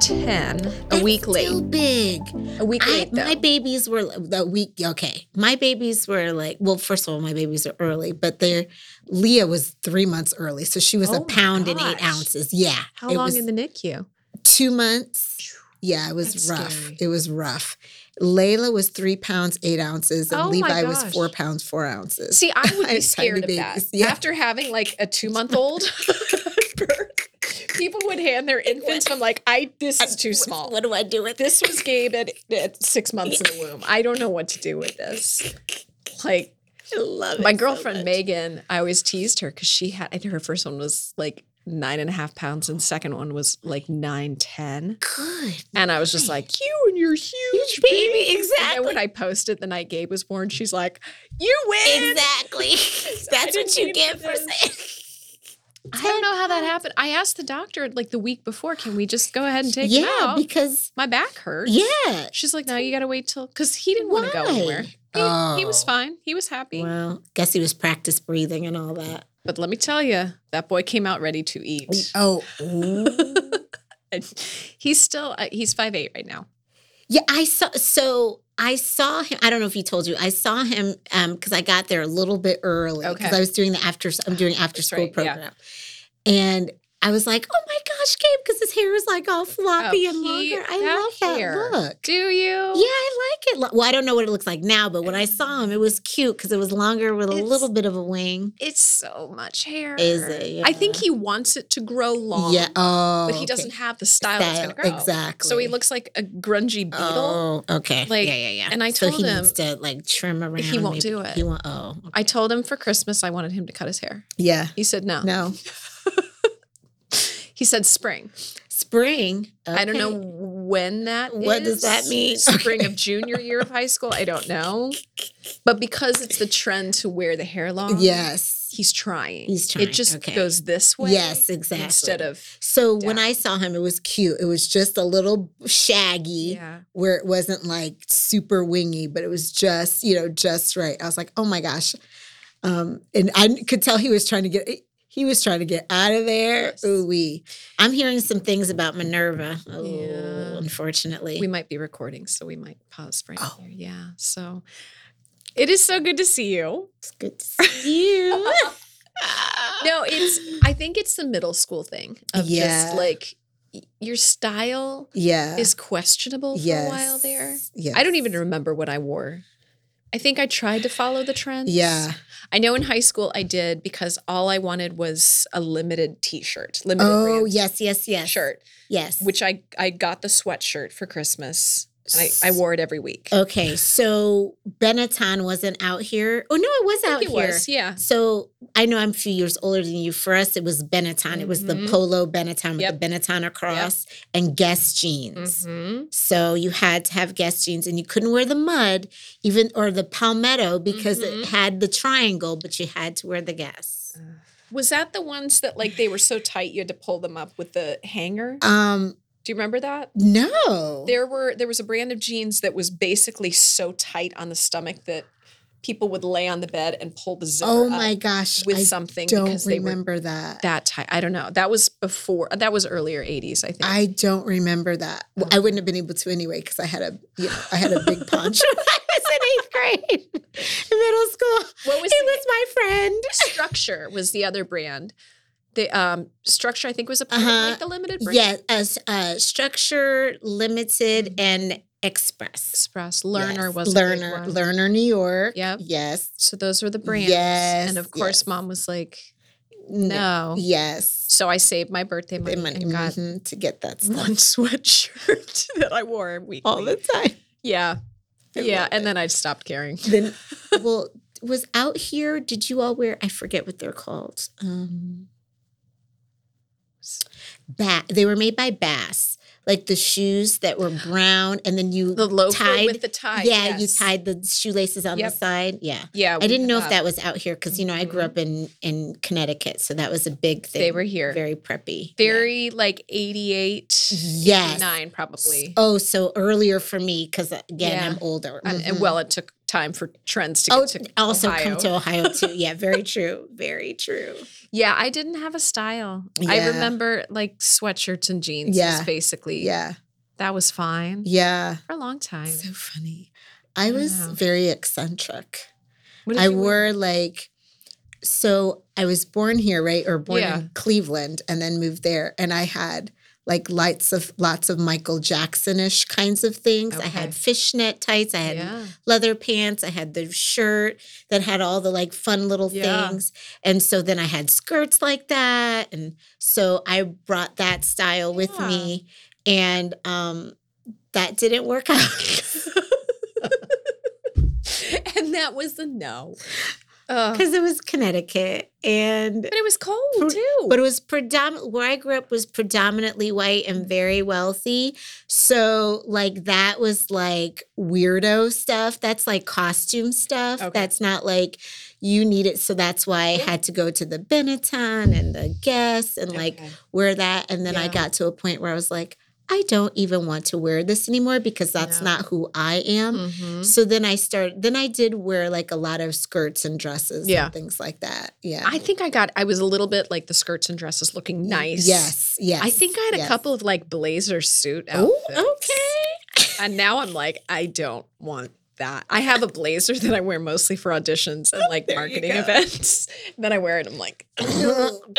ten, a That's week late. Still big. A week I, late, though. my babies were the week. Okay, my babies were like. Well, first of all, my babies are early, but they're Leah was three months early, so she was Oh a pound and eight ounces. Yeah, How long in the NICU? two months. Yeah, it was That's rough. scary. It was rough. Layla was three pounds eight ounces, and Oh Levi was four pounds four ounces. See, I would be scared of that. yeah. After having like a two month old, people would hand their infants. and I'm like, I this is too small. What do I do with This was Gabe at, at six months in the womb. I don't know what to do with this. Like I love it my girlfriend much. Megan, I always teased her because she had I think her first one was like nine and a half pounds, and second one was like nine ten. Good. And I was just like, you and your huge, Huge baby, And then exactly. when I posted the night Gabe was born, she's like, you win. Exactly. That's what you get for for saying. I don't know how that happened. I asked the doctor like the week before, can we just go ahead and take him Yeah, out? because My back hurts. yeah. She's like, no, you got to wait till, because he didn't want to go Why? anywhere. He, he was Oh. fine. He was happy. Well, guess he was practice breathing and all that. But let me tell you, that boy came out ready to eat. Oh, And he's still, uh, he's five eight right now. yeah. I saw. So I saw him. I don't know if he told you. I saw him um because I got there a little bit early because Okay. I was doing the after. I'm doing after That's school right, yeah. program, and I was like, oh my gosh, Gabe, because his hair is like all floppy oh, and Oh, he- longer. I love that hair. look. Do you? Yeah, I like it. Well, I don't know what it looks like now, but when I saw him, it was cute because it was longer with a little bit of a wing. It's so much hair. Is it? I think he wants it to grow long. Yeah. Oh, But he doesn't have the style, it's Style, gonna grow. exactly. So he looks like a grungy beetle. Oh, okay. Like, yeah, yeah, yeah. and I so told he him- needs to like trim around. He won't maybe. do it. He won't. Oh, I told him for Christmas I wanted him to cut his hair. yeah. He said no. No, He said spring. spring. I don't know when that What does that mean? Spring Okay. of junior year of high school. I don't know. But because it's the trend to wear the hair long, Yes. he's trying. He's trying, It just okay. goes this way. Yes, exactly. Instead of So when. I saw him, it was cute. It was just a little shaggy. yeah. where it wasn't like super wingy, but it was just, you know, just right. I was like, oh my gosh. Um, and I could tell he was trying to get he was trying to get out of there. Ooh wee. I'm hearing some things about Minerva. Oh, Yeah. unfortunately. We might be recording, so we might pause for Oh. here. Yeah. So it is so good to see you. it's good to see you. No, it's I think it's the middle school thing of Yeah. just like your style yeah. is questionable for yes. a while there. Yes. I don't even remember what I wore. I think I tried to follow the trends. Yeah. I know in high school I did because all I wanted was a limited t-shirt, limited Oh, yes, yes, yes. shirt, Yes. which I I got the sweatshirt for Christmas. And I, I wore it every week. Okay, so Benetton wasn't out here. Oh no, it was out it here. was, yeah. So I know I'm a few years older than you. For us, it was Benetton. It was the Mhm. polo Benetton with Yep. the Benetton across and Guess jeans. hmm So you had to have Guess jeans, and you couldn't wear the mud, even or the palmetto because Mhm. it had the triangle, but you had to wear the Guess. Was that the ones that like they were so tight you had to pull them up with the hanger? Um, Do you remember that? no. There were there was a brand of jeans that was basically so tight on the stomach that people would lay on the bed and pull the zipper oh up my gosh, with I something don't because they were remember that. that tight. I don't know. That was before. That was earlier '80s, I think. I don't remember that. Well, I wouldn't have been able to anyway because I had a, you know, I had a big poncho. when I was in eighth grade, in middle school. What was it the- was my friend. Structure was the other brand. The um structure, I think, was a part Uh-huh. like the limited brand. Yeah, as uh, structure, limited, and express. Express Lerner Yes. was Lerner, Lerner, New York. Yep. Yes. So those were the brands. Yes, and of course, yes. mom was like, No. "No." Yes. So I saved my birthday money, They might- and got mhm, to get that stuff one sweatshirt that I wore weekly. all the time. yeah, I yeah, and it. then I stopped caring. Then, well, was out here. Did you all wear? I forget what they're called. Um, Ba- they were made by Bass, like the shoes that were brown, and then you The loafer tied with the tie. Yeah, you tied the shoelaces on Yep. the side. Yeah. Yeah, I didn't know if that was out here because you know I grew Mhm. up in in Connecticut, so that was a big thing. They were here. very preppy. Yeah. very like 88, Yes. 89 probably. Oh, so earlier for me because again Yeah. I'm older. And, and well, it took time for trends to oh, get oh, to also Ohio. come to Ohio too. Yeah, very true. Very true. Yeah, I didn't have a style. I remember like sweatshirts and jeans. Yeah. Yeah, basically. Yeah, that was fine yeah. for a long time. So funny. I was Wow. very eccentric. I you wear? wore like so I was born here, right? Or born Yeah. in Cleveland and then moved there. And I had like lights of lots of Michael Jackson-ish kinds of things. I had fishnet tights, I had Yeah. leather pants, I had the shirt that had all the like fun little Yeah. things. And so then I had skirts like that. And so I brought that style with Yeah. me. And um that didn't work out. and that was a no. Because it was Connecticut and but it was cold too. but it was predominant where I grew up was predominantly white and very wealthy. So like that was like weirdo stuff. That's like costume stuff. Okay. That's not like you need it. So that's why I Yeah. had to go to the Benetton and the Guess and like wear that. And then I got to a point where I was like, I don't even want to wear this anymore because that's No. not who I am. Mhm. So then I started, then I did wear like a lot of skirts and dresses Yeah. and things like that. Yeah. I think I got. I was a little bit like the skirts and dresses looking nice. Yes. Yes. I think I had a couple of like blazer suit outfits. Oh, okay. And now I'm like, I don't want that. I have a blazer that I wear mostly for auditions and like There marketing events. then I wear it. I'm like,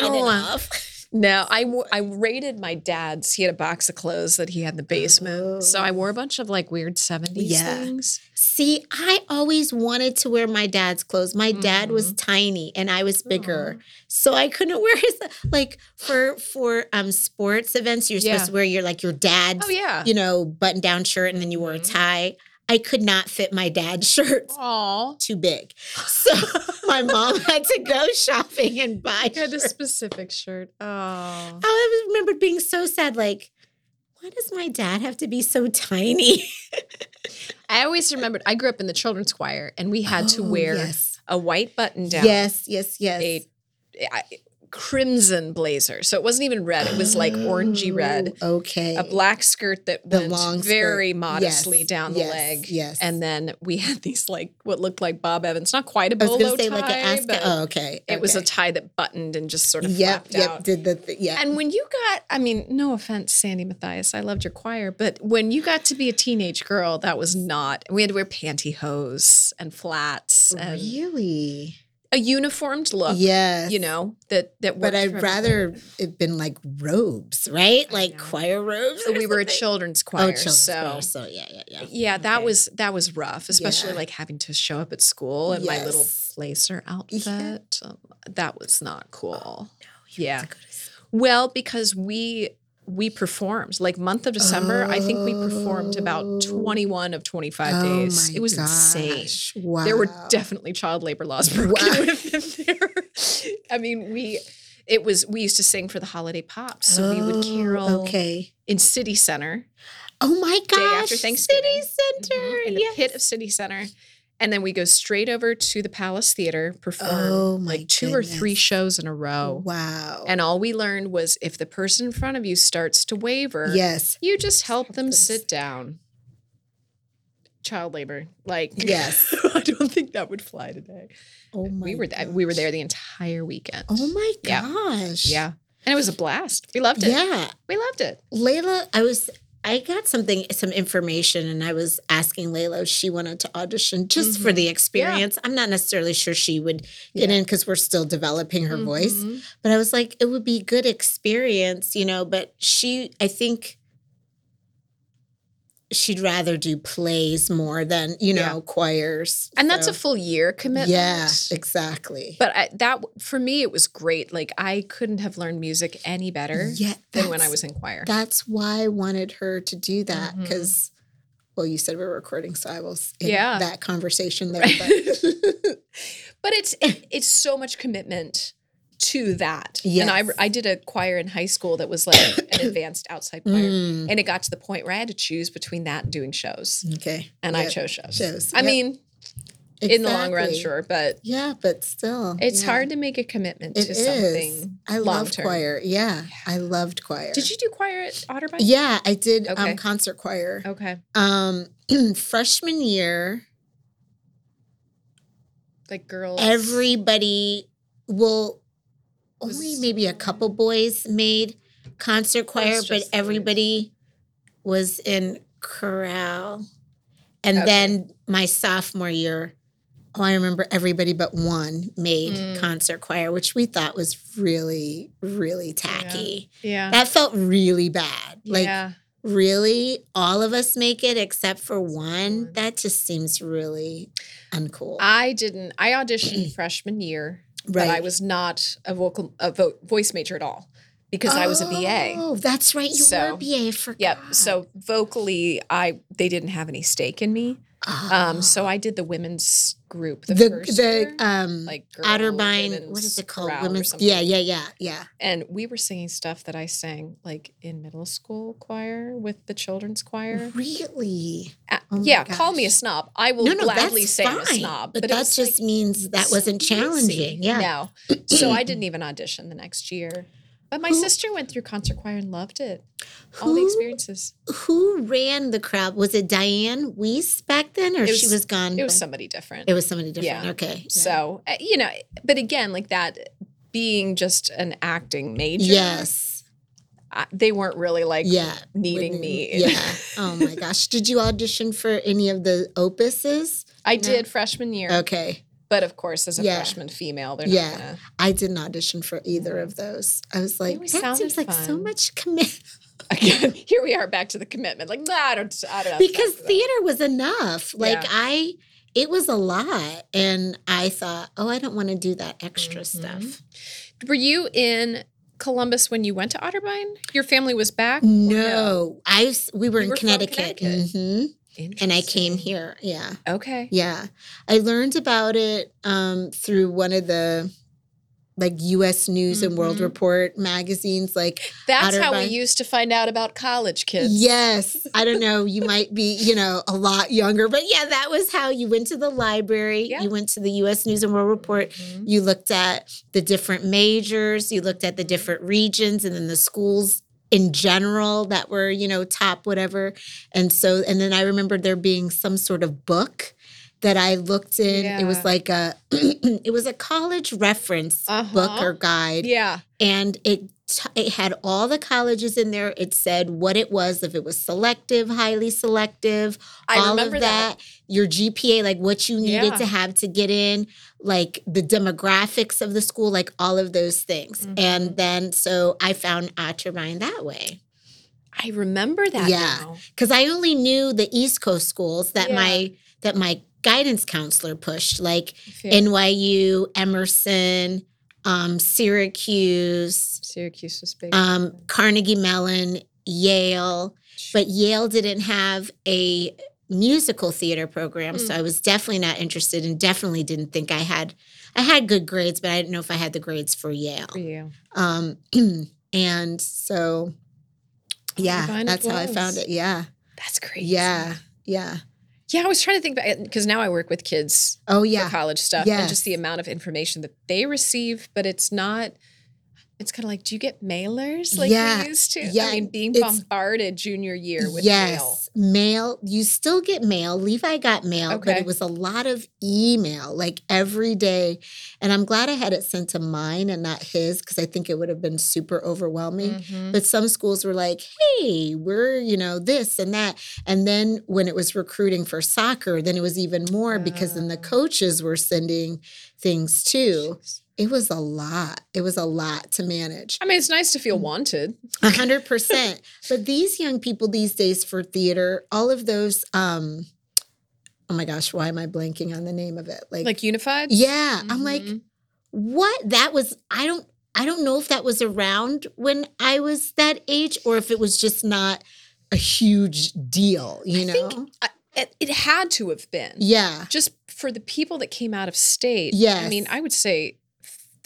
off. No. I w- I raided my dad's. He had a box of clothes that he had in the basement. So I wore a bunch of like weird 70s Yeah. things. See, I always wanted to wear my dad's clothes. My dad was tiny and I was bigger. So I couldn't wear his like for for um sports events, you're Yeah. supposed to wear your like your dad's, Oh yeah. you know, button down shirt and then you wore a Mhm. tie. I could not fit my dad's shirts. Aw. Too big. So my mom had to go shopping and buy I had a specific shirt. Oh. oh. I remember being so sad, like, why does my dad have to be so tiny? I always remembered I grew up in the children's choir and we had to Oh, wear yes. a white button down. Yes, yes, yes. a, a crimson blazer. So it wasn't even red. It was like orangey oh, red. Oh, Okay. A black skirt that The went long skirt. very modestly Yes, down the yes, leg. yes. And then we had these like what looked like Bob Evans, not quite a I was bolo going to say tie, like an but Oh, okay. it was a tie that buttoned and just sort of Yep, flapped yep. out. Did the th- yeah. And when you got, I mean, no offense, Sandy Matthias, I loved your choir, but when you got to be a teenage girl, that was not. We had to wear pantyhose and flats and really? A uniformed look. Yes. you know that that. But I'd rather it been like robes, right? I Like know. choir robes. we were a children's Oh, choir, children's so choir. So yeah, yeah, yeah. yeah, that was that was rough, especially Yeah. like having to show up at school in my little Yes. blazer outfit. Um, that was not cool. Yeah. to go to. Well, because we we performed like month of December. I think we performed about Oh. twenty one of twenty five Oh days. It was insane. Wow. There were definitely child labor laws broken Wow. within there. I mean, we it was we used to sing for the holiday pops, so we would Oh, carol Okay. in City Center Oh my gosh. day after Thanksgiving City Center. Mhm, in the yes. pit of City Center. And then we go straight over to the Palace Theater, perform Oh, like two or three shows in a row. Wow. And all we learned was if the person in front of you starts to waver, yes. you just help them sit down. Child labor, like Yes. I don't think that would fly today. Oh my we were th- we were there the entire weekend. Oh my Yeah. gosh. Yeah, and it was a blast. We loved it. Yeah. We loved it. Layla, I was I got something some information and I was asking Layla if she wanted to audition just for Mhm. the experience. I'm not necessarily sure she would get Yeah. in because we're still developing her voice. Mhm. But I was like, it would be good experience, you know. But she I think she'd rather do plays more than, you know, Yeah. choirs. and that's a full year commitment. Yeah, exactly. But I, that for me, it was great. Like I couldn't have learned music any better yeah, than when I was in choir. That's why I wanted her to do that mm-hmm. because, well, you said we're recording, so I will s- in Yeah. that conversation there. But but it's it, it's so much commitment to that. And I I did a choir in high school that was like an advanced outside choir. Mm, And it got to the point where I had to choose between that and doing shows. okay. And I chose shows. Shows, I yep. mean, in the long run, sure, but Yeah, but still. it's yeah. hard to make a commitment It to is. something. I loved choir. Yeah, I loved choir. Did you do choir at Otterbein? Yeah, I did Okay. um concert choir. Okay. Um freshman year, Like girls. everybody well only maybe a couple boys made concert choir, but everybody was in chorale. And Okay. then my sophomore year, oh, I remember everybody but one made Mm. concert choir, which we thought was really, really tacky. Yeah. That felt really bad. Like yeah. really all of us make it except for one. that just seems really uncool I didn't. I auditioned freshman year, but I was not a vocal a vo- voice major at all because I was a BA. oh that's right you were So, a ba I forgot. Yep. So vocally, I they didn't have any stake in me. Um. So I did the women's group the, the first the year, um like Otterbein what is it called women's yeah yeah yeah yeah And we were singing stuff that I sang like in middle school choir with the children's choir. really Uh, Oh yeah, call me a snob. I will no no gladly say I'm a snob, but, it that just like, means that wasn't challenging yeah No. So I didn't even audition the next year. But my Who- sister went through concert choir and loved it. All the experiences. who ran the crowd was it Diane Weiss back then or It she was- was gone It was by- somebody different. it was somebody different Yeah. okay yeah. So, uh, you know, but again, like that being just an acting major. yes I, they weren't really like yeah needing me. Yeah. oh my gosh. Did you audition for any of the opuses? I No. did freshman year. Okay. But of course, as a Yeah. freshman female, they're Yeah. not gonna. I didn't audition for either of those. I was like, that seems like so much commitment. Again, here we are back to the commitment. Like, nah, I don't. I don't. because that. theater was enough. Like Yeah. I it was a lot. And I thought, oh, I don't want to do that extra Mhm. stuff. Were you in Columbus when you went to Otterbein? Your family was back. or No. I we were You in were Connecticut. Connecticut. hmm And I came here. Yeah. Okay. Yeah. I learned about it um, through one of the like US News and World Mhm. Report magazines. Like, That's how we used to find out about college kids. yes, I don't know, you might be, you know, a lot younger, but yeah, that was how you went to the library, Yeah. you went to the US News and World Report, Mhm. you looked at the different majors, you looked at the different regions and then the schools in general that were, you know, top whatever. And so and then I remember there being some sort of book that I looked in. It was like a it was a college reference book Uh-huh. or guide Yeah. and it t- it had all the colleges in there. It said what it was, if it was selective, highly selective, I all remember of that, your GPA, like what you needed Yeah. to have to get in, like the demographics of the school, like all of those things. Mhm. And then so I found Otterbein that way I remember that. Yeah. because I only knew the East Coast schools that Yeah. my that my guidance counselor pushed, like NYU, Emerson, um, Syracuse, Syracuse was big. um, Carnegie Mellon, Yale, but Yale didn't have a musical theater program, so Mm. I was definitely not interested, and definitely didn't think I had. I had good grades, but I didn't know if I had the grades for Yale. for you. Um, and so, yeah, that's how I found it. Yeah, That's crazy. yeah, yeah. Yeah, I was trying to think back because now I work with kids Oh for yeah, college stuff and just the amount of information that they receive, but it's not. It's kind of like, do you get mailers like Yeah, we used to? yeah, I mean, being bombarded junior year with mail. yes, mail. You still get mail. Levi got mail, but it was a lot of email, like every day. And I'm glad I had it sent to mine and not his, because I think it would have been super overwhelming. Mhm. But some schools were like, hey, we're, you know, this and that. And then when it was recruiting for soccer, then it was even more because then the Ah. coaches were sending things too. Jeez. It was a lot. It was a lot to manage. I mean, it's nice to feel Mm. wanted. A hundred percent. But these young people these days for theater, all of those, um, oh my gosh, why am I blanking on the name of it? Like, Like unified? yeah, I'm like, what? That was I don't I don't know if that was around when I was that age or if it was just not a huge deal, you I know? I- it, it had to have been. yeah. Just for the people that came out of state. Yeah. I mean, I would say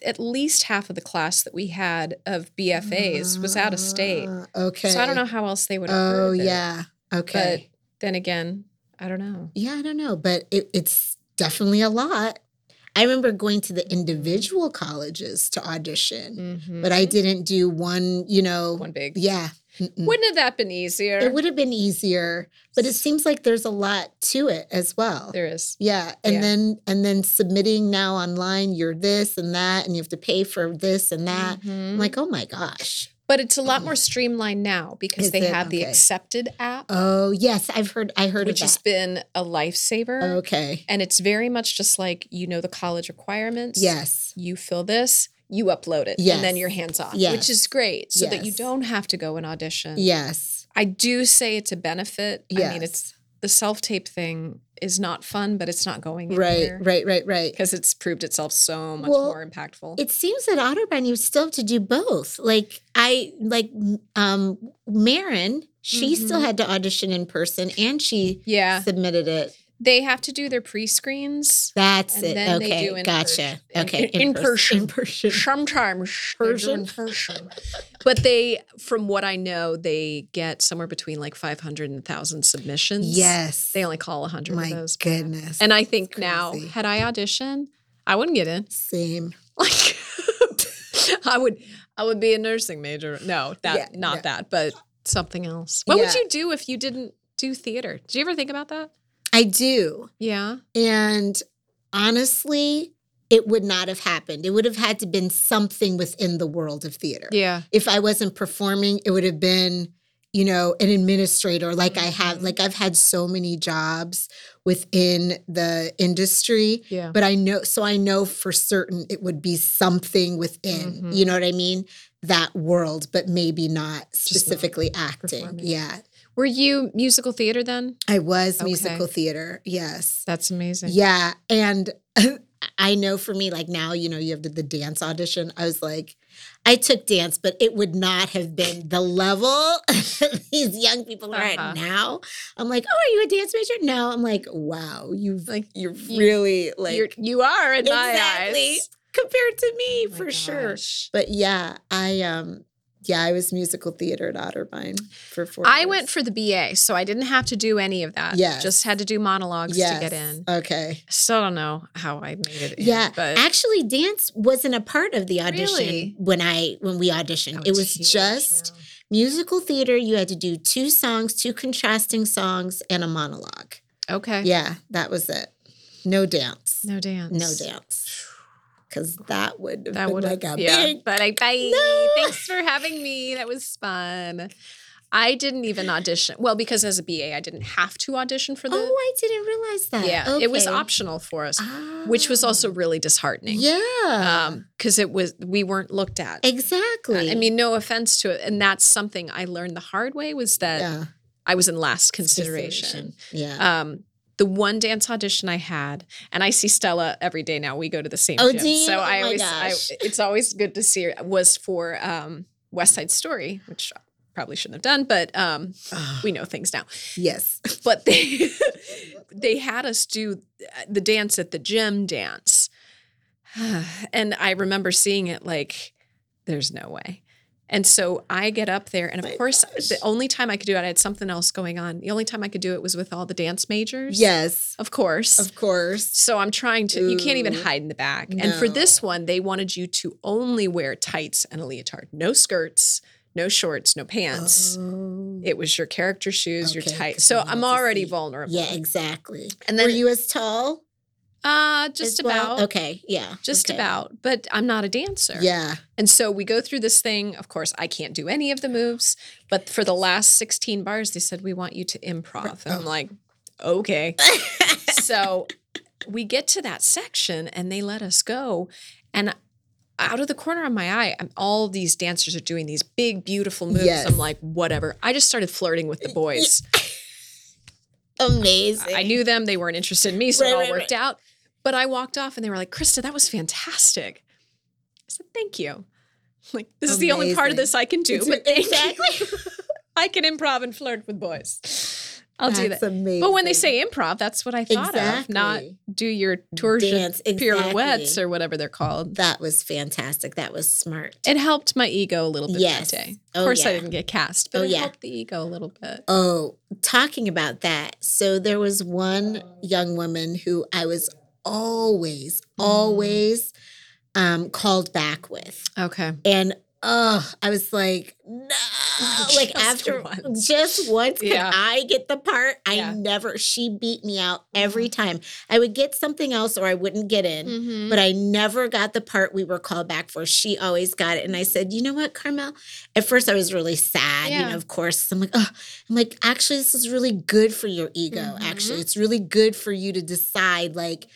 at least half of the class that we had of BFAs was out of state. Ah, Okay. So I don't know how else they would have Oh of it. yeah. Okay. But then again, I don't know. yeah, I don't know, but it, it's definitely a lot. I remember going to the individual colleges to audition, but I didn't do one. You know, Mm-hmm. one big. yeah. Mm-mm. Wouldn't have that been easier? It would have been easier, but it seems like there's a lot to it as well. There is. Yeah, and Yeah. then and then submitting now online, you're this and that, and you have to pay for this and that. Mhm. I'm like, oh my gosh. But it's a lot more streamlined now because Is they it? have the Acceptd app, Oh yes, I've heard. I heard which has been a lifesaver. Okay. And it's very much just like you know the college requirements. Yes. You fill this, you upload it, and then Yes. you're hands off, Yes. which is great so that you don't have to go and audition. Yes. I do say it's a benefit. I mean, it's the self tape thing is not fun, but it's not going Right. anywhere. Right. Right. Right. Because it's proved itself so much Well, more impactful. It seems that Otterbein you still have to do both. Like I like um Marin, she still Mhm. had to audition in person and she yeah. submitted it. They have to do their pre screens. That's it. okay. in gotcha. person- okay. in- in pers- person. In person. Sometimes do in person. But they, from what I know, they get somewhere between like 500 and 1,000 submissions. Yes. They only call 100 My of those. goodness. And I think now, had I auditioned, I wouldn't get in. Same. Like, I would, I would be a nursing major. No, that, Yeah, not no. that, but something else. What would you do if you didn't do theater? Did you ever think about that? I do. Yeah. And honestly, it would not have happened. It would have had to been something within the world of theater. Yeah. If I wasn't performing, it would have been, you know, an administrator like I have Mhm. like I've had so many jobs within the industry, Yeah. but I know so I know for certain it would be something within, Mhm. you know what I mean? That world, but maybe not not specifically acting. Yeah. Were you musical theater then? I was Okay. musical theater. Yes. That's amazing. Yeah. And I know for me, like now, you know, you have the, the dance audition. I was like, I took dance, but it would not have been the level these young people are Uh-huh. at now. I'm like, oh, are you a dance major? No. I'm like, wow, you've Like, you're you- really like You're, you are in exactly my eyes. compared to me Oh for sure. But yeah, I um yeah, I was musical theater at Otterbein for four. I years. went for the BA, so I didn't have to do any of that. Yeah, Just had to do monologues yes. to get in. Okay. Still don't know how I made it in. Yeah, But actually, dance wasn't a part of the audition Really? when I when we auditioned. Oh, it was huge just now. musical theater. You had to do two songs, two contrasting songs, and a monologue. Okay. Yeah, that was it. No dance. No dance. No dance. Because that would have That been would like a yeah. big. But I bye. No. Thanks for having me. That was fun. I didn't even audition. Well, because as a BA, I didn't have to audition for the. Oh, I didn't realize that. yeah, it was optional for us, which was also Ah. really disheartening. Yeah. Um, because it was we weren't looked at. exactly. I mean, no offense to it, and that's something I learned the hard way was that yeah. I was in last consideration. Yeah. Um, the one dance audition I had, and I see Stella every day now. We go to the same Oh, gym, do you? so Oh I my always, I, it's always good to see her. Was for um, West Side Story, which I probably shouldn't have done, but um, we know things now. yes. But they they had us do the dance at the gym dance, and I remember seeing it like, there's no way. And so I get up there, and of My course, gosh. the only time I could do it, I had something else going on. The only time I could do it was with all the dance majors. Yes. Of course. Of course. so I'm trying to, you can't even hide in the back. And for this one, they wanted you to only wear tights and a leotard, no skirts, no shorts, no pants. Oh. It was your character shoes, your Okay, tight. 'cause So I'm already vulnerable. Yeah, exactly. And then Were you as tall? Uh just well? about. Okay. Yeah. Just okay. about. But I'm not a dancer. Yeah. And so we go through this thing. Of course, I can't do any of the moves, but for the last 16 bars, they said, we want you to improv. And I'm Oh. like, okay. so we get to that section and they let us go. And out of the corner of my eye, I'm, all these dancers are doing these big, beautiful moves. Yes. I'm like, whatever. I just started flirting with the boys. Amazing. I knew them. They weren't interested in me, so Right, it all right, worked out. But I walked off and they were like, Krista, that was fantastic. I said, thank you. Like, this is the only part of this I can do. But exactly. I can improv and flirt with boys. I'll do that. amazing. But when they say improv, that's what I thought of, not do your tours, Dance, pirouettes, or whatever they're called. that was fantastic. That was smart. It helped my ego a little bit Yes. that day. Oh, Of course, I didn't get cast, but Oh, it yeah. helped the ego a little bit. Oh, talking about that. So there was one young woman who I was always, always um, called back with. Okay. And oh, I was like, no, like Just after once. just once, can Yeah. I get the part? I Yeah. never, she beat me out every time. I would get something else or I wouldn't get in. Mhm. But I never got the part we were called back for. She always got it. And I said, you know what, Carmel? At first I was really sad, you know, of course. I'm like, oh, I'm like, actually, this is really good for your ego. Actually, Mhm. it's really good for you to decide, like,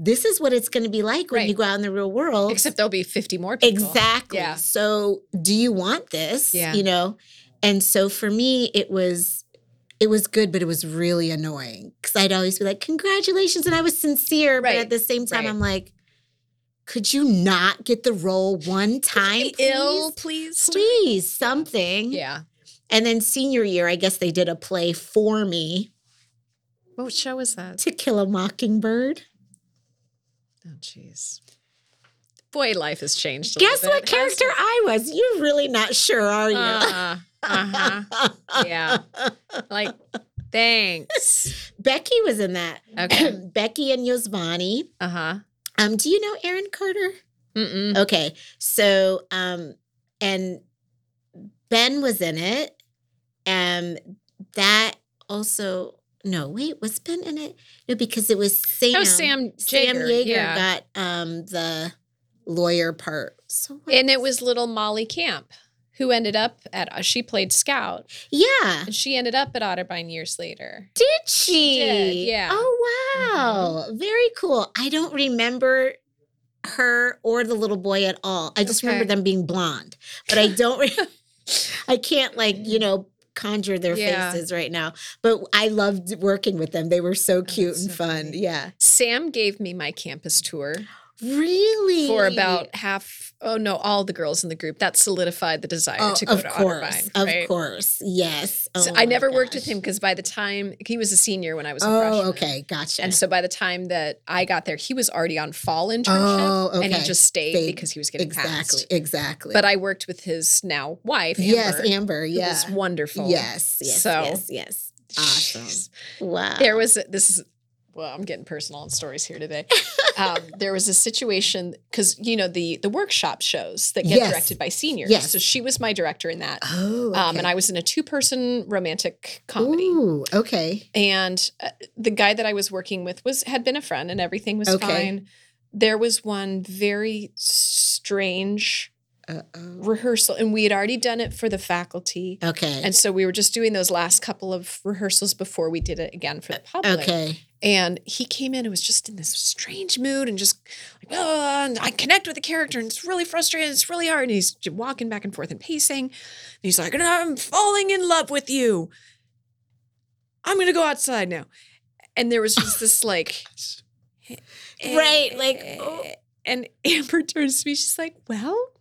this is what it's going to be like when you go out in the real world. Except there'll be 50 more people. Exactly. Yeah. So, do you want this? Yeah. You know? And so for me, it was it was good, but it was really annoying because I'd always be like, "Congratulations!" and I was sincere, but at the same time, Right. I'm like, "Could you not get the role one time, please? ill, please. Please, something." Yeah. And then senior year, I guess they did a play for me What show was that? to Kill a Mockingbird. Oh, jeez. Boy, life has changed. A little Guess what bit, hasn't character I was? You're really not sure, are you? Uh, uh-huh. Yeah. Like, thanks. Becky was in that. Okay. Becky and Yosvani. Uh huh. Um, do you know Aaron Carter? Mm-mm. Okay, so um, and Ben was in it, and that also no wait was Ben in it? No, because it was Sam. Oh, Sam Sam Yeager yeah. got um the lawyer part. So And it was little Molly Camp who ended up at, uh, she played Scout, yeah. and she ended up at Otterbein years later. Did she? did, yeah. Oh wow, very cool. I don't remember her or the little boy at all. I just remember them being blonde, but I don't. Re- I can't like you know conjure their Yeah. faces right now. But I loved working with them. They were so cute that's and so fun. funny. Yeah, Sam gave me my campus tour really for about half, oh no, all the girls in the group. That solidified the desire Oh, to go of to course, Otterbein. of course, yes. So Oh I my never worked with him because by the time he was a senior when I was a Oh, freshman. okay, gotcha. And so by the time that I got there, he was already on fall internship. Oh, okay. And he just stayed, Stayed. because he was getting exactly, passed. exactly. But I worked with his now wife, Amber. yes, Amber. Yeah, was wonderful. Yes, yes, So- yes, yes. Awesome. Wow. There was this is well, I'm getting personal on stories here today. um, there was a situation because you know the the workshop shows that get Yes. directed by seniors. Yes. So she was my director in that, Oh, um, and. I was in a two person romantic comedy. Ooh, okay. and uh, the guy that I was working with was had been a friend and everything was Okay. fine. There was one very strange Uh-oh. rehearsal, and we had already done it for the faculty, Okay. and so we were just doing those last couple of rehearsals before we did it again for the public. okay. And he came in and was just in this strange mood and just like, oh, and I connect with the character and it's really frustrating. It's really hard. And he's walking back and forth and pacing. And he's like, I'm falling in love with you. I'm going to go outside now. And there was just this oh like, Right, like, oh. Eh, and Amber turns to me. She's like, well,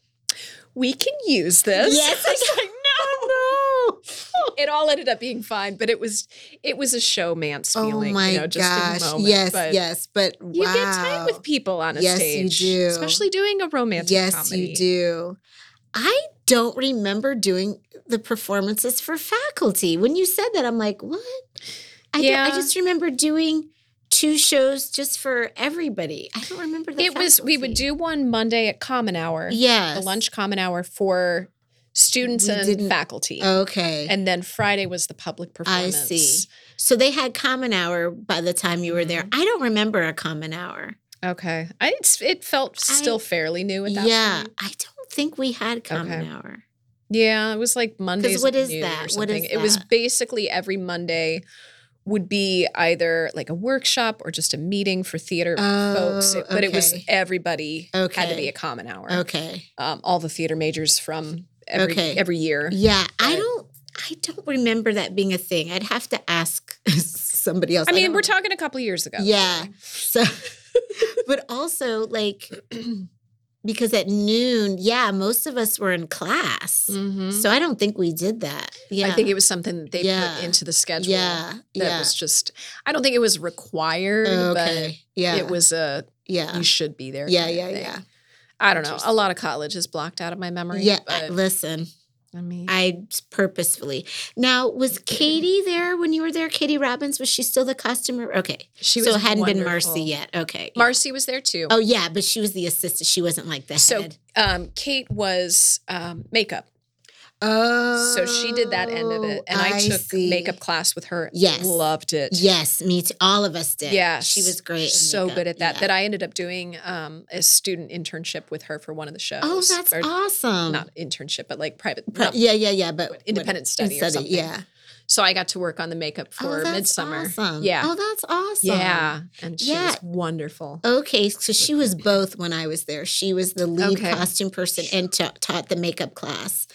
we can use this. Yes, I was like, no, no. It all ended up being fine, but it was it was a showman's Oh feeling. my you know, just in gosh. the moment. yes, but yes. But You get time with people on a Yes, you stage. do. Especially doing a romantic Yes, comedy. you do. I don't remember doing the performances for faculty. When you said that, I'm like, what? I, Yeah. I just remember doing two shows just for everybody. I don't remember the It was we would do one Monday at Common Hour. yes. The lunch common hour for students We and faculty. Okay. And then Friday was the public performance. I see. So they had common hour by the time you were there. Mm-hmm. I don't remember a common hour. Okay. I, it's, it felt still I- fairly new at that Yeah, point. I don't think we had common Okay. hour. Yeah, it was like Mondays. what at noon that? What is It was basically every Monday would be either like a workshop or just a meeting for theater folks. Oh, But it was okay. everybody had to be a common hour. Okay. Um, all the theater majors from every Okay. every year. Yeah, I don't. I don't remember that being a thing. I'd have to ask somebody else. I mean, don't- we're talking a couple years ago. Yeah. So, but also like, because at noon, yeah, most of us were in class. Mhm. So I don't think we did that. Yeah. I think it was something that they Yeah. put into the schedule. yeah. That yeah. was just. I don't think it was required, okay. yeah. it was a. yeah. You should be there. Yeah, yeah, thing. yeah. I don't know. A lot of college is blocked out of my memory. Yeah, but, listen, I I purposefully. Now, was Katie there when you were there? Katie Robbins, was she still the costumer? Okay. she so it hadn't been. Marcy yet. Okay. yeah. Marcy was there too. Oh, yeah, but she was the assistant. She wasn't like the so head. um, Kate was um, makeup. Oh. So she did that end of it, and I, took see. makeup class with her. Yes. loved it. Yes, me too. All of us did. Yeah, She was great. So makeup. good at that. Yeah. That I ended up doing um, a student internship with her for one of the shows. Oh, that's Or awesome. Not internship, but like private. Yeah, yeah, yeah. But independent what- study or something. Yeah. So I got to work on the makeup oh, for that's Midsummer. Awesome. Yeah. Oh, that's awesome. Yeah, and she Yeah. was wonderful. Okay, so she was both when I was there. She was the lead Okay. costume person and ta- taught the makeup class.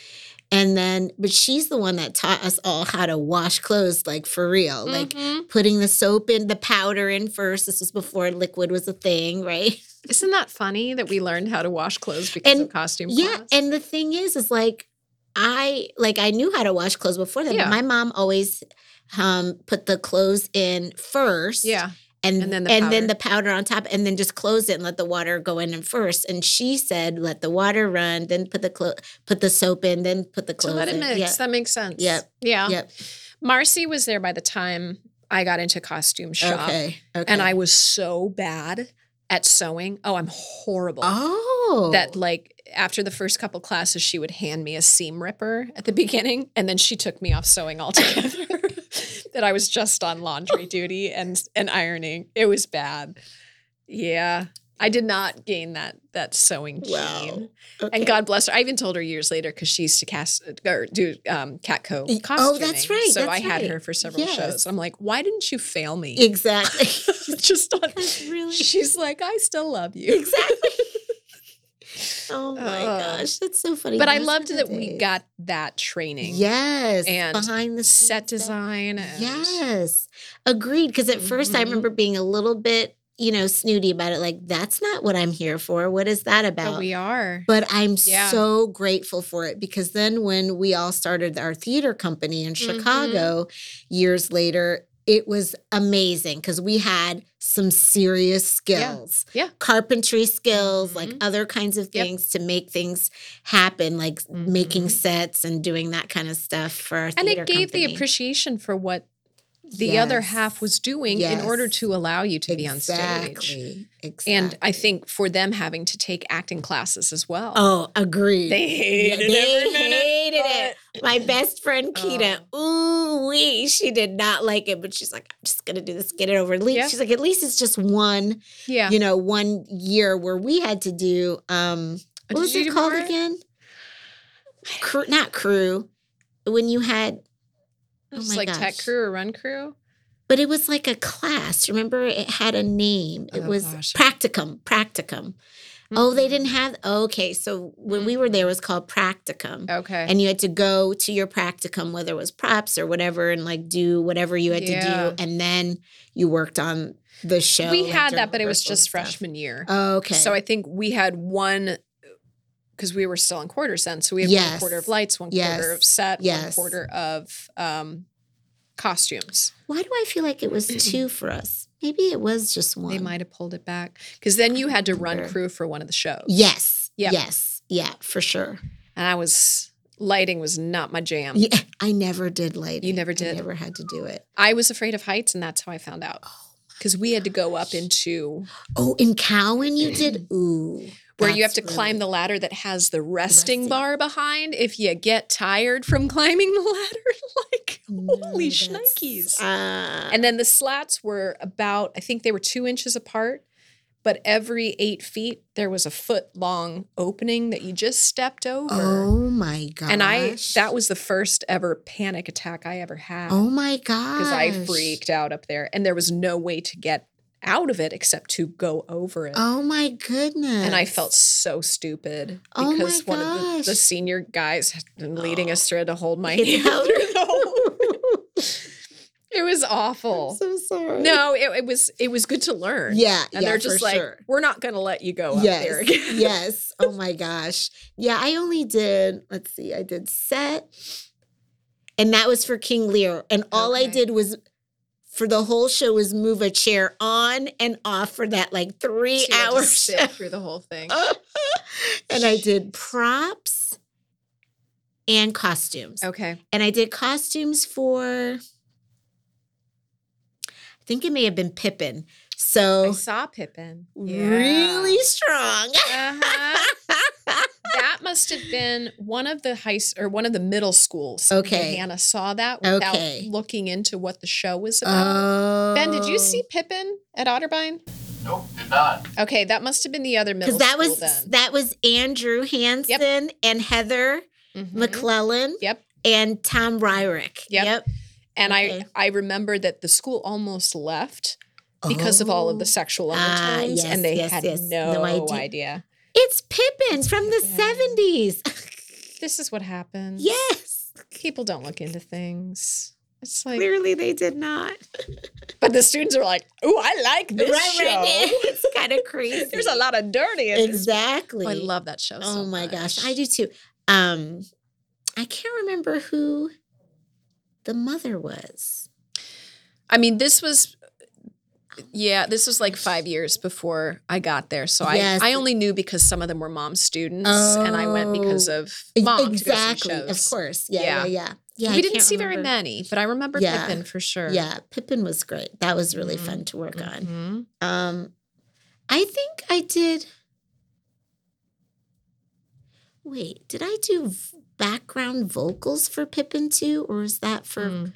And then, but she's the one that taught us all how to wash clothes, like for real, like Mhm. putting the soap in, the powder in first. This was before liquid was a thing, right? Isn't that funny that we learned how to wash clothes because And- of costume Yeah, class? and the thing is, is like I like I knew how to wash clothes before that. Yeah. But my mom always um put the clothes in first. yeah, And, And then and the then powder. the powder on top, and then just close it and let the water go in and first. And she said, let the water run, then put the clo- put the soap in, then put the clothes let it in. mix. Yeah. That makes sense. Yep. Yeah. Yep. Marcy was there by the time I got into costume shop, Okay. Okay. and I was so bad at sewing. Oh, I'm horrible. oh That like after the first couple classes, she would hand me a seam ripper at the beginning, and then she took me off sewing altogether. that I was just on laundry duty and and ironing. It was bad. Yeah, I did not gain that that sewing gene. wow. Okay. And God bless her. I even told her years later because she used to cast or do um, Catco costuming. oh, that's right, So I that's had right. her for several Yes. shows. I'm like, why didn't you fail me? exactly. Just on. That's really She's like, I still love you. exactly. oh my gosh, that's so funny. But I loved that we got that training. yes and behind the Set design. Yes, agreed. Because at first I Mhm. remember being a little bit, you know, snooty about it. Like, that's not what I'm here for. What is that But about? we are. But I'm Yeah. so grateful for it because then when we all started our theater company in Mhm. Chicago years later, it was amazing because we had some serious skills. Yeah. Carpentry skills, like Mhm. other kinds of Yep. things to make things happen, like making Mhm. sets and doing that kind of stuff for our and it gave company. the appreciation for what the other half was doing in order to allow you to be on stage. Exactly. Exactly. And I think for them having to take acting classes as well. oh, agreed. They Yeah, hated they minute, hated it. My best friend Kita, ooh wee, she did not like it, but she's like, I'm just gonna do this, get it over. At least Yeah. she's like, at least it's just one, Yeah. you know, one year where we had to do um Did what was you it called again? Crew, not crew. When you had oh It's my like tech crew or run crew. but it was like a class. Remember, it had a name. It Oh, was gosh. practicum. Practicum. Oh, they didn't mm. have. Okay, so when we were there, it mm. was called practicum, Okay. and you had to go to your practicum, whether it was props or whatever, and like do whatever you had Yeah. to do, and then you worked on the show. we had that, but it was just stuff. freshman year. Okay. So I think we had one because we were still in quarters then. So we had one quarter of lights, one Yes. quarter of set, one quarter of um, costumes. why do I feel like it was two for us? Maybe it was just one. They might have pulled it back because then you had to run crew for one of the shows. Yes. Yep. Yes. Yeah, for sure. and I was lighting was not my jam. Yeah, I never did lighting. You never I did? never had to do it. I was afraid of heights, and that's how I found out. Because we had to go up into Oh, in Cowan you did? Ooh. Where you have to climb the ladder that has the resting, Resting. bar behind. If you get tired from climbing the ladder, like holy No, that's- shnikes. Uh, And then the slats were about, I think they were two inches apart, but every eight feet there was a foot long opening that you just stepped over. oh my gosh. and I, that was the first ever panic attack I ever had Oh my gosh. because I freaked out up there, and there was no way to get out of it except to go over it. Oh my goodness. And I felt so stupid Oh because one of the, the. Oh. senior guys had been leading us through to hold my hand. through the whole- it was awful. so sorry. no, it, it was it was good to learn. Yeah, and yeah, they're just like, sure. we're not going to let you go up yes, there again. yes. Oh my gosh. Yeah, I only did. Let's see. I did set, and that was for King Lear, and all I did was. For the whole show was move a chair on and off for that like three you hours. sit through the whole thing. and I did props and costumes. Okay. And I did costumes for I think it may have been Pippin. So I saw Pippin. really strong. Uh-huh. That must have been one of the high or one of the middle schools. Okay. Hannah saw that without Okay. looking into what the show was about. Oh. ben, did you see Pippin at Otterbein? Nope, did not. Okay, that must have been the other middle Because that school was then. that was Andrew Hansen and Heather Mhm. McClellan Yep. and Tom Ryrick. Yep. And Okay. I I remember that the school almost left because of all of the Oh. sexual Ah, undertones, yes, and they yes, had yes. no, No idea. idea. It's Pippin from the 70s. This is what happens. yes. People don't look into things. It's like, Clearly they did not. but the students are like, "Oh, I like this show." It's kind of crazy. There's a lot of dirty. in this Exactly. Oh, I love that show. Oh so my gosh. I do too. Um, I can't remember who the mother was. I mean, this was, yeah, this was like five years before I got there. So Yes. I, I only knew because some of them were mom students, and I went because Oh. of mom. exactly, To go see of course. Yeah, Yeah. yeah, yeah. Yeah, I we didn't can't see very many, but I remember Yeah. Pippin for sure. Yeah, Pippin was great. That was really Mhm. fun to work on. Mhm. Um, I think I did. Wait, did I do v- background vocals for Pippin too, or is that for Mm.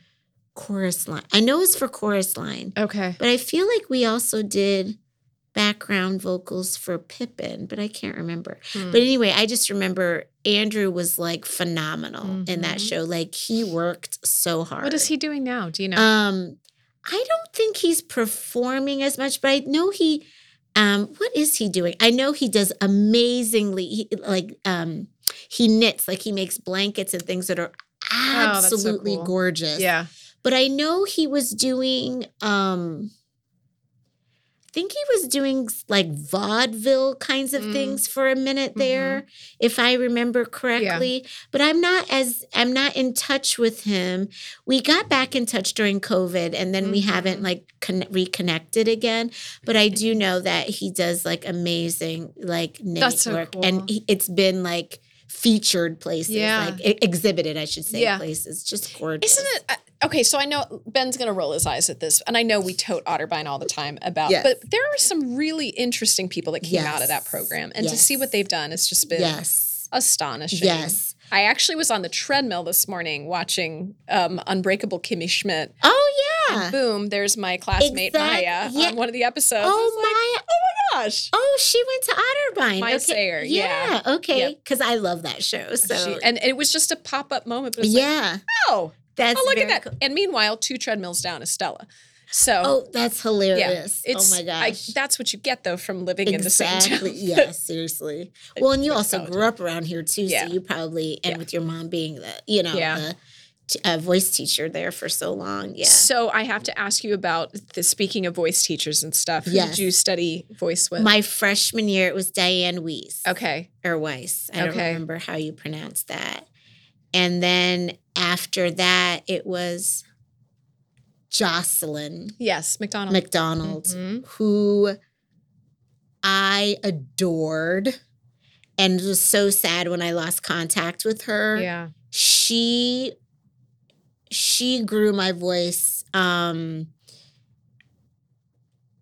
Chorus line? I know it's for chorus line. Okay. But I feel like we also did background vocals for Pippin, but I can't remember. Hmm. But anyway, I just remember Andrew was like phenomenal in that Mhm. show. Like he worked so hard. what is he doing now? Do you know? Um, I don't think he's performing as much, but I know he. Um, what is he doing? I know he does amazingly. He, like um, he knits, like he makes blankets and things that are Oh, so absolutely cool. gorgeous yeah. But I know he was doing um I think he was doing like vaudeville kinds of Mm. things for a minute there if I remember correctly. But I'm not as I'm not in touch with him. We got back in touch during covid and then we haven't like con- reconnected again. But I do know that he does like amazing like knitting so work cool. and he, it's been like featured places Yeah. like e- exhibited I should say Yeah. places just gorgeous Isn't it? uh, Okay, so I know Ben's going to roll his eyes at this, and I know we tote Otterbein all the time about, Yes. but there are some really interesting people that came out of that program, and to see what they've done, it's just been Yes. astonishing. Yes. I actually was on the treadmill this morning watching um, Unbreakable Kimmy Schmidt. Oh yeah. Boom! There's my classmate Maya yeah. on one of the episodes. Oh It's like, my. oh my gosh! Oh, she went to Otterbein. Maya okay. Sayer, yeah. Okay. Yep. Because I love that show. So She- and it was just a pop up moment. But it like, yeah, oh, that's oh, look at that! cool. And meanwhile, two treadmills down is Stella. So Oh, that's hilarious. It's, oh my I, that's what you get though from living in the same town. yeah, seriously. Well, and you also grew up around here too, Yeah. so you probably and Yeah. with your mom being the you know Yeah. the t- uh, voice teacher there for so long. Yeah. So I have to ask you about the speaking of voice teachers and stuff. Who Yes. did you study voice with? My freshman year, it was Diane Weiss. okay. or Weiss. I don't remember how you pronounce that. And then after that, it was Jocelyn Yes, McDonald. McDonald, Mhm. who I adored and was so sad when I lost contact with her. Yeah. She she grew my voice um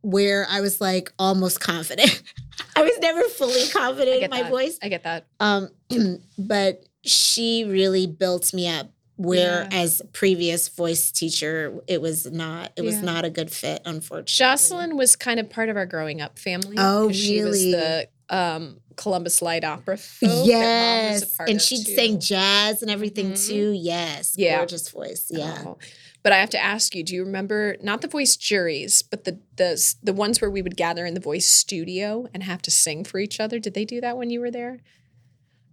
where I was like almost confident. I was never fully confident in my that. voice. I get that. Um, but she really built me up. Whereas previous voice teacher, it was not. It was Yeah. not a good fit, unfortunately. Jocelyn was kind of part of our growing up family. Oh, 'cause She was really? the um, Columbus Light Opera folk that Mom was a Yes, and of, she too. sang jazz and everything Mhm. too. Yes, Yeah. gorgeous voice. Yeah. Oh. But I have to ask you, do you remember not the voice juries, but the the the ones where we would gather in the voice studio and have to sing for each other? Did they do that when you were there?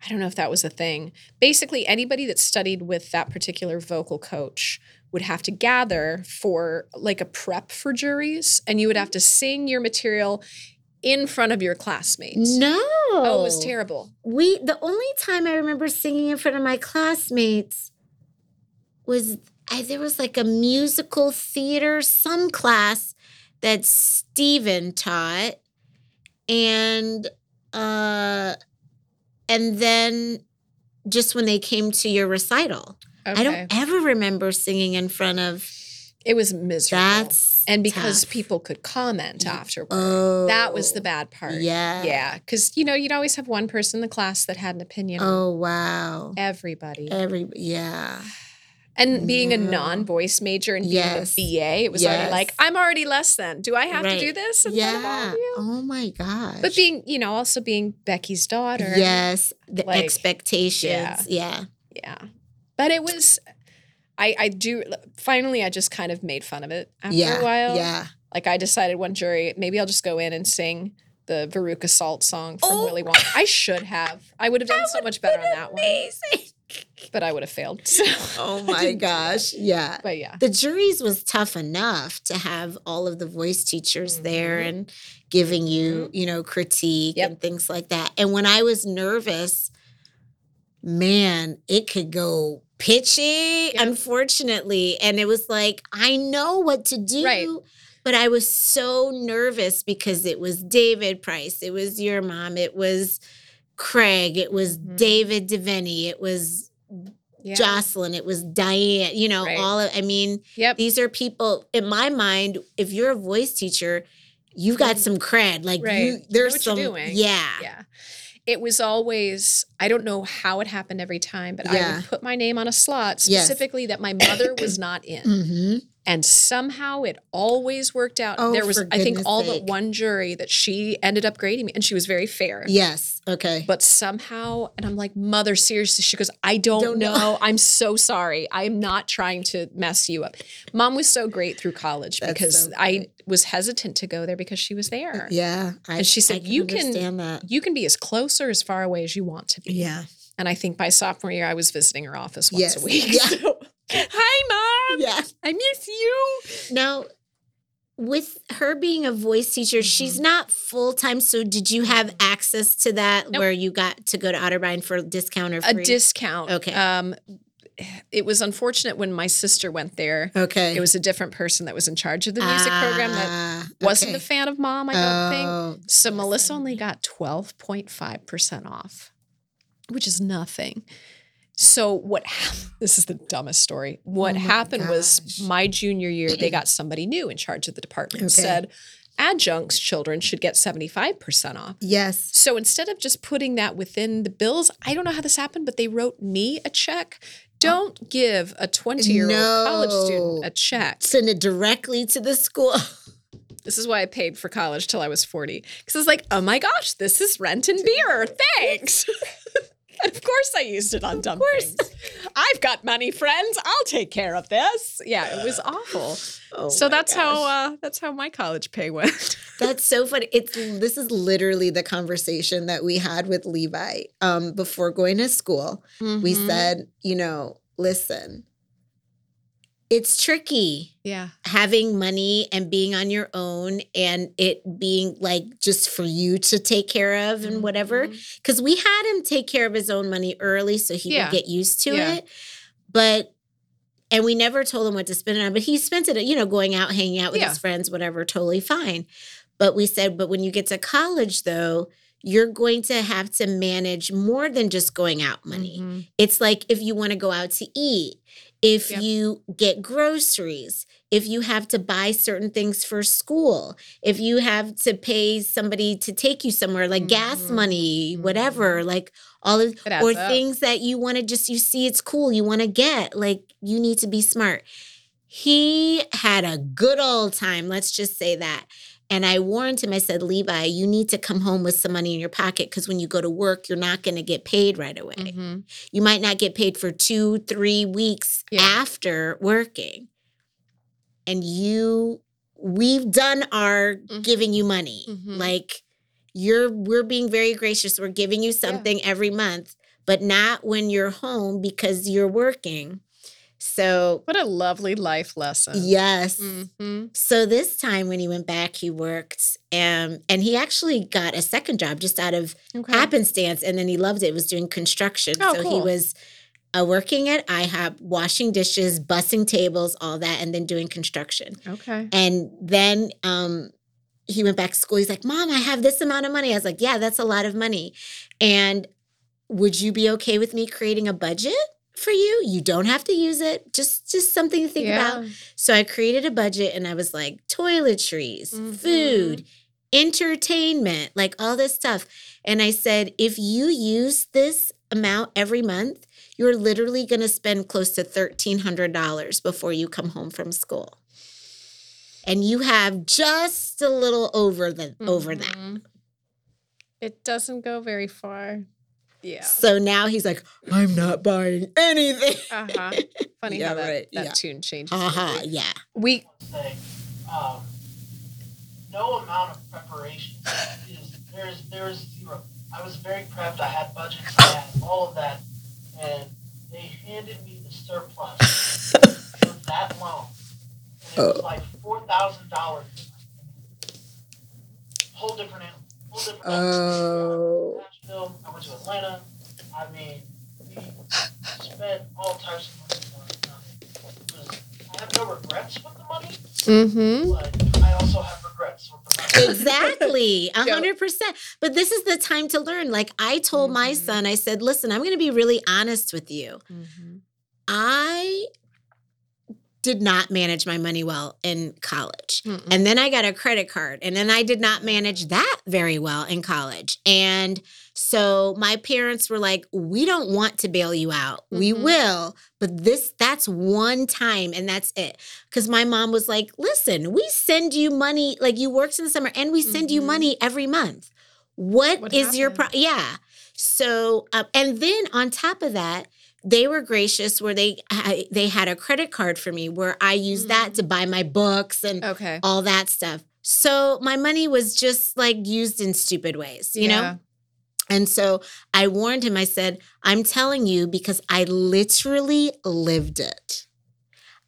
I don't know if that was a thing. Basically, anybody that studied with that particular vocal coach would have to gather for like a prep for juries, and you would have to sing your material in front of your classmates. No. Oh, it was terrible. We the only time I remember singing in front of my classmates was I, there was like a musical theater some class that Steven taught and uh and then just when they came to your recital. Okay. I don't ever remember singing in front of It was miserable. that's and because tough. people could comment afterward. oh that was the bad part. Yeah. Yeah. Because, you know, you'd always have one person in the class that had an opinion. Oh wow. Everybody. Every yeah. And being a non-voice major and being Yes. a BA, it was already like, I'm already less than. Do I have to do this? in front of all Yeah. Oh my gosh. But being, you know, also being Becky's daughter. Yes, the like, expectations. yeah. Yeah. Yeah. But it was I I do finally I just kind of made fun of it after yeah. a while. Yeah. Like I decided one jury, maybe I'll just go in and sing the Veruca Salt song from Oh. Willy Wonka. I should have. I would have done so much better on that one. But I would have failed. So Oh my gosh. Yeah. But yeah. The juries was tough enough to have all of the voice teachers there Mhm. and giving you, you know, critique Yep. and things like that. And when I was nervous, man, it could go pitchy, Yep. unfortunately. And it was like, I know what to do. Right. But I was so nervous because it was David Price, it was your mom, it was Craig, it was Mhm. David Devaney, it was Yeah. Jocelyn, it was Diane, you know, Right. all of, I mean, Yep. these are people in my mind, if you're a voice teacher, you've got some cred. Like Mm-hmm. Right. You you know there's what you're some doing. yeah. Yeah. It was always, I don't know how it happened every time, but I would put my name on a slot Yes. specifically that my mother was not in. hmm And somehow it always worked out. Oh, there was, I think, all sake. but one jury that she ended up grading me, and she was very fair. Yes. Okay. But somehow, and I'm like, Mother, seriously. She goes, I don't, Don't know." know. I'm so sorry. I am not trying to mess you up. Mom was so great through college That's because so I was hesitant to go there because she was there. Uh, yeah. I, And she I said, "You can- that. You can be as close or as far away as you want to be. Yeah. And I think by sophomore year, I was visiting her office once Yes. a week. Yeah. So, Hi, Mom. Yeah. I miss you. Now, with her being a voice teacher, she's not full time. So, did you have access to that Mm-hmm. Nope. where you got to go to Otterbein for a discount or A discount. Okay. Um, it was unfortunate when my sister went there. okay. It was a different person that was in charge of the music program that wasn't okay. a fan of mom, I don't think. Oh, So Melissa only got 12.5% off, which is nothing. So what hap- this is the dumbest story. What Oh happened was my junior year they got somebody new in charge of the department Okay. said adjuncts children should get 75% off. Yes. So instead of just putting that within the bills, I don't know how this happened, but they wrote me a check. Oh. Don't give a 20 year old college student a check. Send it directly to the school. This is why I paid for college till I was 40. Because I was like, oh my gosh, this is rent and beer. Thanks. Of course I used it on dumb course. things. I've got money, friends. I'll take care of this. Yeah, it was awful. Oh so that's how uh, that's how my college pay went. That's so funny. It's this is literally the conversation that we had with Levi um, before going to school. We Mhm. said, you know, listen, it's tricky yeah. having money and being on your own and it being like just for you to take care of and whatever. Mhm. Because we had him take care of his own money early so he Yeah. would get used to Yeah. it. But and we never told him what to spend it on, but he spent it, you know, going out, hanging out with Yeah. his friends, whatever, totally fine. But we said, but when you get to college though, you're going to have to manage more than just going out money. Mhm. It's like if you want to go out to eat, if Yep. you get groceries, if you have to buy certain things for school, if you have to pay somebody to take you somewhere, like gas Mhm. money, whatever, like all of or up. things that you want to just you see it's cool, you want to get, like you need to be smart. He had a good old time, let's just say that. And I warned him, I said, Levi, you need to come home with some money in your pocket because when you go to work, you're not going to get paid right away. Mhm. You might not get paid for two, three weeks Yeah. after working. And you, we've done our Mhm. giving you money. Mhm. Like you're, we're being very gracious. We're giving you something every month, but not when you're home because you're working. So, What a lovely life lesson. yes. hmm So this time when he went back, he worked um, and he actually got a second job just out of Okay. happenstance and then he loved it. It was doing construction. Oh, so he was uh, working at IHOP, washing dishes, bussing tables, all that, and then doing construction. Okay. And then um, he went back to school. He's like, Mom, I have this amount of money. I was like, Yeah, that's a lot of money. And would you be okay with me creating a budget for you? You don't have to use it. Just just something to think about. So I created a budget and I was like, toiletries, Mhm. food, entertainment, like all this stuff. And I said, if you use this amount every month, you're literally going to spend close to $1,300 before you come home from school. And you have just a little over the over that. Mhm. It doesn't go very far. Yeah. So now he's like, I'm not buying anything. Uh-huh. Funny Yeah, how that, right, that yeah. tune changes. Uh-huh, yeah. We thing. Um, no amount of preparation is there's there's zero. I was very prepped. I had budgets. I had all of that, and they handed me the surplus for that loan, and it was like four thousand dollars. Whole different animal. Whole different. Oh. Nashville. I went to Atlanta. I mean, we spent all types of money on nothing. It I have no regrets with the money mm-hmm. but I also have regrets with the money. exactly a hundred percent but this is the time to learn like i told my Mhm. son i said listen i'm going to be really honest with you Mm-hmm. i did not manage my money well in college Mm-mm. and then i got a credit card and then i did not manage that very well in college and so my parents were like we don't want to bail you out we Mhm. will but this that's one time and that's it because my mom was like listen we send you money like you worked in the summer and we send you Mhm. money every month what is What your pro yeah so um, and then on top of that they were gracious where they I, they had a credit card for me where i used that Mm. to buy my books and Okay. all that stuff so my money was just like used in stupid ways you know Yeah. And so I warned him, I said, I'm telling you because I literally lived it.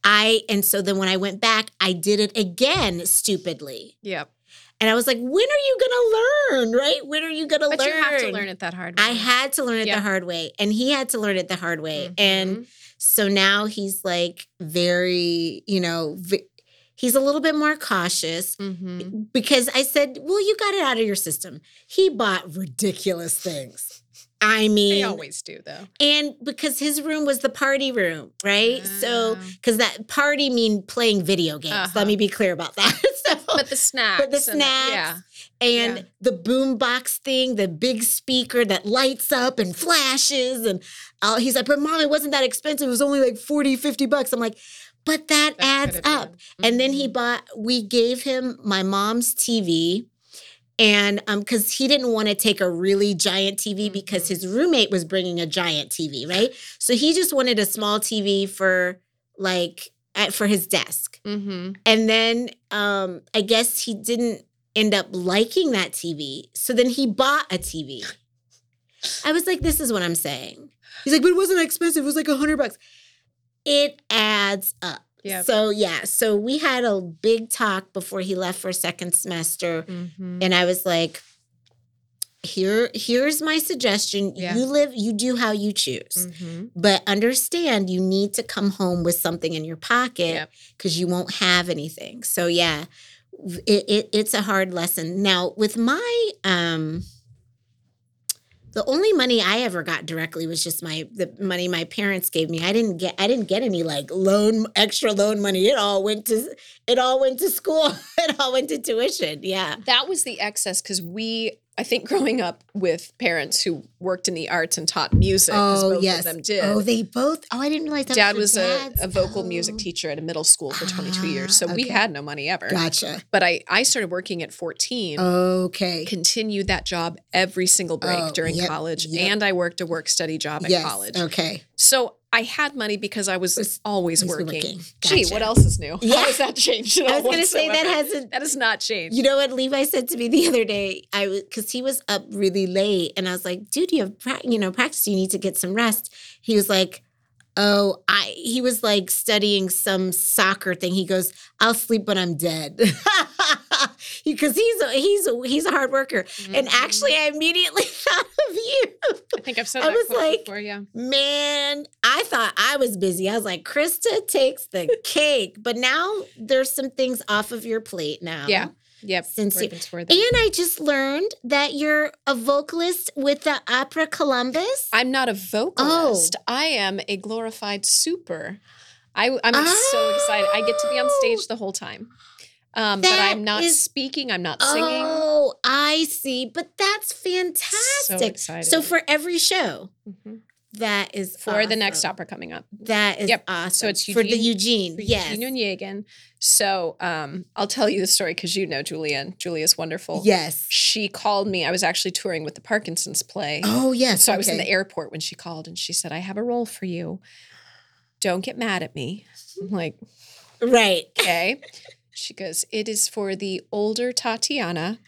I, and so then when I went back, I did it again stupidly. Yep. And I was like, when are you going to learn? Right? When are you going to But learn? you have to learn it that hard. I had to learn it Yep. the hard way. And he had to learn it the hard way. And Mhm. so now he's like very, you know, v- he's a little bit more cautious Mhm. because I said, well, you got it out of your system. He bought ridiculous things. I mean, They always do, though. and because his room was the party room, right? So, Ah. because that party mean playing video games. Uh-huh. Let me be clear about that. so, But the snacks. but the and snacks yeah. and yeah. the boom box thing, the big speaker that lights up and flashes. And uh, he's like, but mom, it wasn't that expensive. It was only like 40, 50 bucks. I'm like, but that, adds up. And then he Mhm. bought, we gave him my mom's TV. And um, because he didn't want to take a really giant TV because Mhm. his roommate was bringing a giant TV, right? So he just wanted a small TV for like at, for his desk. Mhm. And then um, I guess he didn't end up liking that TV. So then he bought a TV. I was like, this is what I'm saying. He's like, but it wasn't expensive. It was like a hundred bucks. It adds up. Yep. So yeah, so we had a big talk before he left for second semester, Mhm. and I was like, "Here, here's my suggestion. Yeah. You live, you do how you choose, Mhm. but understand you need to come home with something in your pocket Yep. because you won't have anything." So yeah, it, it it's a hard lesson. Now with my um. The only money I ever got directly was just my the money my parents gave me. I didn't get I didn't get any like loan extra loan money. It all went to it all went to school. it all went to tuition. Yeah. That was the excess because we, I think, growing up with parents who worked in the arts and taught music, oh both of them did. Oh, they both. Oh, I didn't realize that. Dad was was a, a vocal music Oh, teacher at a middle school for 22 years. So Ah, we had no money ever. Gotcha. But I, I started working at 14, Okay. continued that job every single break Oh, during yep, college, yep. and I worked a work study job at yes. college. Okay. So I had money because I was, Was always always working. working. Gee, what else is new? Yeah. How has that changed? at I was going to say that hasn't. that has not changed. You know what Levi said to me the other day? I was because he was up really late, and I was like, "Dude, you have pra- you know practice. You need to get some rest." He was like, "Oh, I." He was like studying some soccer thing. He goes, "I'll sleep when I'm dead," because he's a, he's a, he's a hard worker. And Mhm. actually, I immediately thought of you. I think I've said I that was like- before. Yeah. Man, I thought I was busy. I was like, Krista takes the cake. But now there's some things off of your plate now. Yeah. Yep. Since you- And I just learned that you're a vocalist with the Opera Columbus. I'm not a vocalist. I am a glorified super. I, I'm so excited. I get to be on Oh. stage the whole time. Um, but I'm not is- speaking. I'm not singing. Oh, I see. But that's fantastic. excited. So for every show, Mhm. that is For the next opera coming up. That is Yep. awesome. So it's for the Eugene- Eugene. for Yes. Eugene Onegin. So um, I'll tell you the story because you know Julia. and Julia's wonderful. Yes. She called me. I was actually touring with the Parkinson's play. Oh yes. So I was in the airport when she called and she said, I have a role for you. Don't get mad at me. I'm like, Right. okay. She goes, it is for the older Tatiana.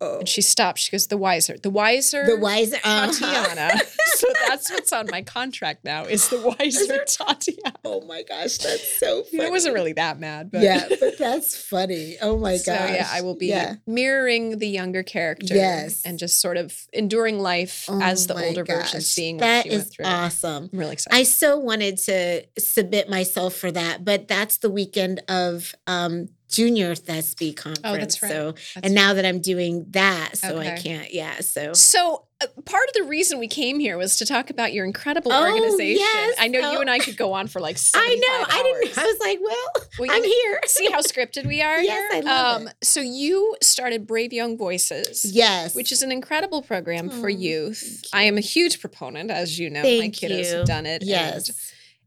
Oh. And she stops. She goes, the wiser. The wiser The wiser uh-huh. Tatiana. so that's what's on my contract now is the wiser Tatiana. Oh my gosh, that's so funny. I wasn't really that mad, but Yeah, but that's funny. Oh my so gosh. yeah, I will be Yeah. mirroring the younger character. Yes. And just sort of enduring life as Oh the my older version, gosh. seeing what That she is went through. awesome. I'm really excited. I so wanted to submit myself for that, but that's the weekend of um junior Thesby conference. Oh, that's right. So That's and now that I'm doing that, so I can't. Yeah. So So, uh, part of the reason we came here was to talk about your incredible Oh, organization. yes. I know you Oh. and I could go on for like I 75 know. I didn't. I was like, well, Well, I'm here. See how scripted we are Yes, here? I love it. So, you started Brave Young Voices. yes. Which is an incredible program for Oh, youth. thank I am a huge proponent, as you know. Thank My kiddos you. have done it. and yes.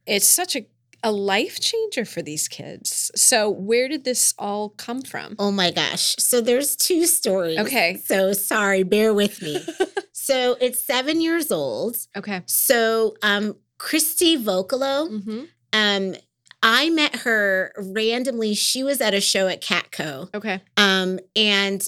it's such a, a life changer for these kids. So, where did this all come from? Oh my gosh. So there's two stories. Okay. So sorry, bear with me. so it's seven years old. Okay. So um Christy Vocalo, Mm-hmm. um, I met her randomly. She was at a show at Catco. Okay. Um, and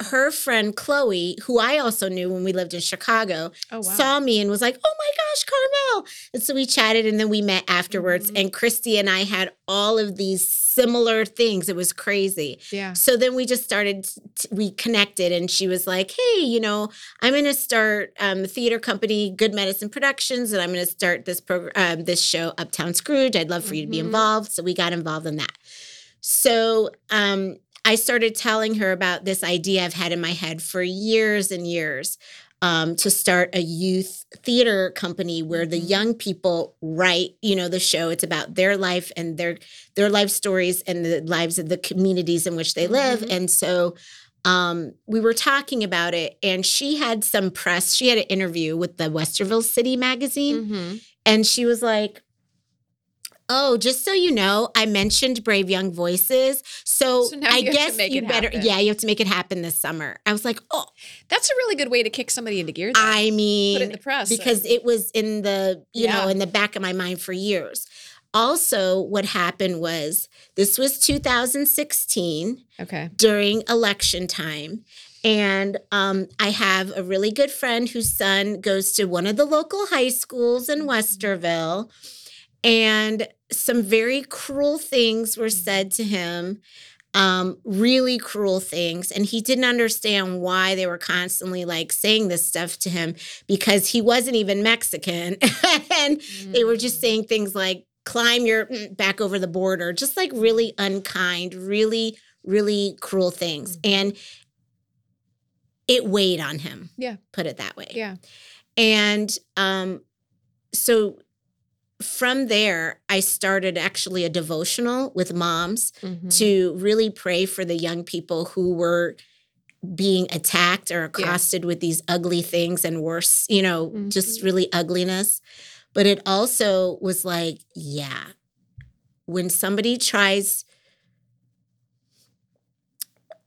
her friend Chloe, who I also knew when we lived in Chicago, Oh, wow. saw me and was like, "Oh my gosh, Carmel!" And so we chatted, and then we met afterwards. Mhm. And Christy and I had all of these similar things. It was crazy. yeah. So then we just started, t- we connected, and she was like, Hey, you know, I'm going to start um, a theater company, Good Medicine Productions, and I'm going to start this program, um, this show, Uptown Scrooge. I'd love for you to be Mhm. involved. So we got involved in that. So um, I started telling her about this idea I've had in my head for years and years. Um, to start a youth theater company where the Mhm. young people write, you know, the show. It's about their life and their their life stories and the lives of the communities in which they live. Mhm. And so um, we were talking about it, and she had some press. She had an interview with the Westerville City magazine, Mm-hmm. and she was like, Oh, just so you know, I mentioned Brave Young Voices. So, So I you have to guess you better, happen. yeah, you have to make it happen this summer. I was like, Oh, That's a really good way to kick somebody into gear. Though. I mean, Put it in the press. because it was in the you know in the back of my mind for years also what happened was this was 2016 okay. during election time and um, i have a really good friend whose son goes to one of the local high schools in Mhm. westerville and some very cruel things were said to him um, really cruel things. And he didn't understand why they were constantly like saying this stuff to him because he wasn't even Mexican. and they were just Mm. saying things like, climb your mm, back over the border, just like really unkind, really, really cruel things. Mhm. And it weighed on him. Yeah. Put it that way. Yeah. And um, so from there, I started actually a devotional with moms Mhm. to really pray for the young people who were being attacked or Yeah. accosted with these ugly things and worse, you know, just Mhm. really ugliness. But it also was like, yeah, when somebody tries,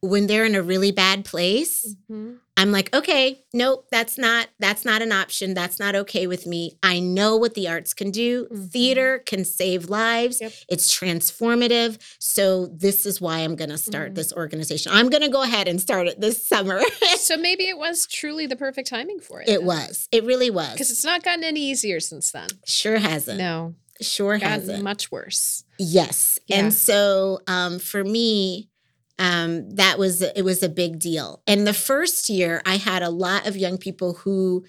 when they're in a really bad place, Mhm. I'm like, okay, nope, that's not that's not an option. That's not okay with me. I know what the arts can do. Mhm. Theater can save lives. Yep. It's transformative. So this is why I'm going to start Mhm. this organization. I'm going to go ahead and start it this summer. So maybe it was truly the perfect timing for it. it was. It really was. Because it's not gotten any easier since then. sure hasn't. No, Sure gotten hasn't. much worse. Yes. Yeah. And so um, for me, um, that was it was a big deal. And the first year, I had a lot of young people who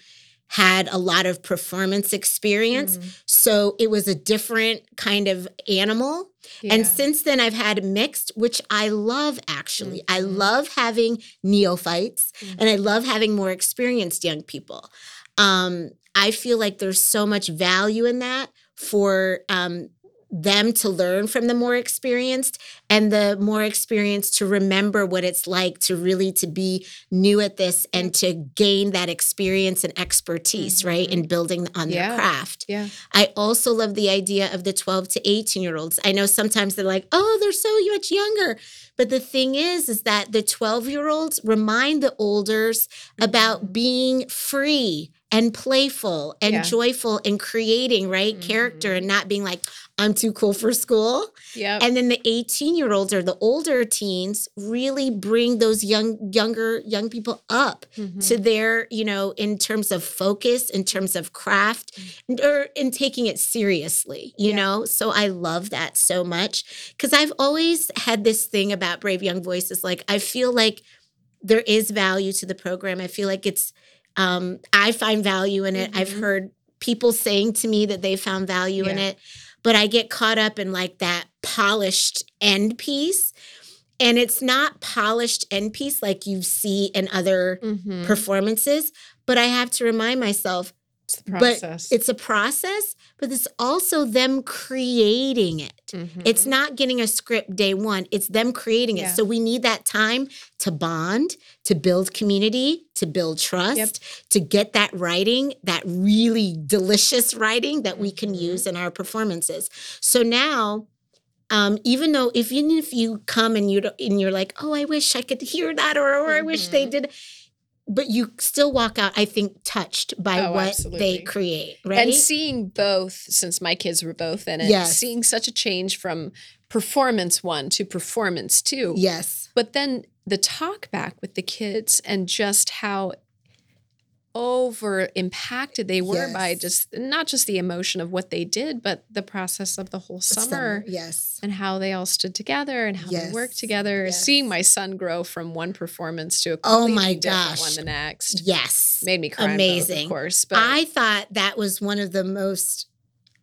had a lot of performance experience. Mm, So it was a different kind of animal. And since then, I've had mixed, which I love actually. I Mhm. love having neophytes Mhm. and I love having more experienced young people. Um, I feel like there's so much value in that for um, them to learn from the more experienced and the more experienced to remember what it's like to really to be new at this and to gain that experience and expertise mm-hmm, right in mm-hmm. building on Yeah. their craft yeah. I also love the idea of the 12 to 18 year olds. I know sometimes they're like, oh, they're so much younger. But the thing is, is that the 12 year olds remind the olders mm-hmm, about being free and playful and Yeah. joyful and creating right character Mhm. and not being like, I'm too cool for school. Yeah. And then the 18 year olds or the older teens really bring those young, younger, young people up Mm-hmm. to their, you know, in terms of focus, in terms of craft, and- or in taking it seriously, you Yeah. know? So I love that so much because I've always had this thing about Brave Young Voices. Like, I feel like there is value to the program. I feel like it's, um, I find value in it. I've Mhm. heard people saying to me that they found value in it, but I get caught up in like that polished end piece. And it's not polished end piece like you see in other Mhm. performances, but I have to remind myself It's the but it's a process, but it's also them creating it. Mhm. It's not getting a script day one, it's them creating it. Yeah. So we need that time to bond, to build community, to build trust, to get that writing, that really delicious writing that we can Mhm. use in our performances. So now, um, even though if even if you come and you and you're like, oh, I wish I could hear that, or, or I wish they Mhm. did, but you still walk out, I think, touched by Oh, what absolutely. they create, right? And seeing both, since my kids were both in it, Yes. seeing such a change from performance one to performance two. yes, But then the talk back with the kids and just how over impacted they were by just not just the emotion of what they did, but the process of the whole summer, yes, and how they all stood together and how they worked together. yes. Seeing my son grow from one performance to a Oh completely my different one the next yes. made me cry. in both, Amazing. of course. But I thought that was one of the most.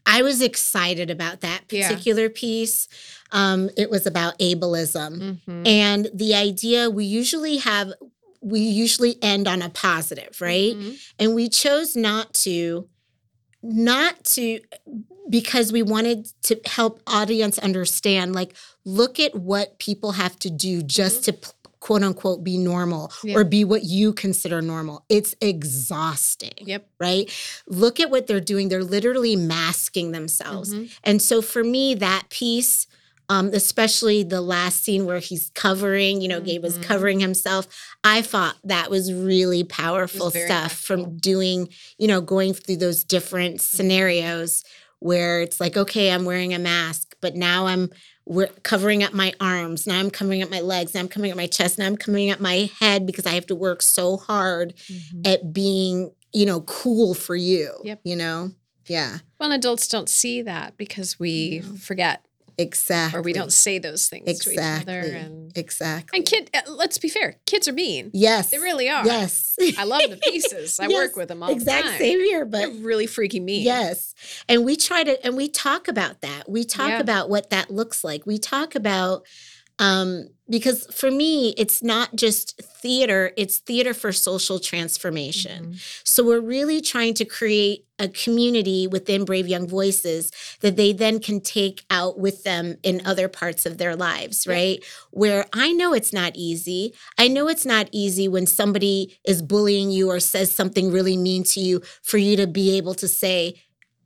I was excited about that Yeah. particular piece. Um, it was about ableism. Mhm. And the idea we usually have, we usually end on a positive, right? Mhm. And we chose not to, not to, because we wanted to help audience understand, like, look at what people have to do just to p- quote unquote be normal Yeah. or be what you consider normal. It's exhausting Yep. right? Look at what they're doing. They're literally masking themselves. Mhm. And so for me, that piece, um, especially the last scene where he's covering, you know, Gabe was Mhm. covering himself, I thought that was really powerful very stuff impactful. from doing, you know, going through those different scenarios where it's like, okay, I'm wearing a mask, but now I'm we're covering up my arms. Now I'm covering up my legs. Now I'm covering up my chest. Now I'm covering up my head because I have to work so hard Mhm. at being, you know, cool for you. Yep. You know? Yeah. Well, adults don't see that because we No. forget Exactly. or we don't say those things to each other. And exactly. and kid, uh, let's be fair, kids are mean. yes. They really are. Yes. I love the pieces. I Yes, work with them all exact the time. same here, They're but really freaking mean. yes. And we try to and we talk about that. We talk Yeah. about what that looks like. We talk about um because for me it's not just theater, it's theater for social transformation. Mhm. So we're really trying to create a community within Brave Young Voices that they then can take out with them in other parts of their lives, Yeah. right? Where I know it's not easy. I know it's not easy when somebody is bullying you or says something really mean to you for you to be able to say,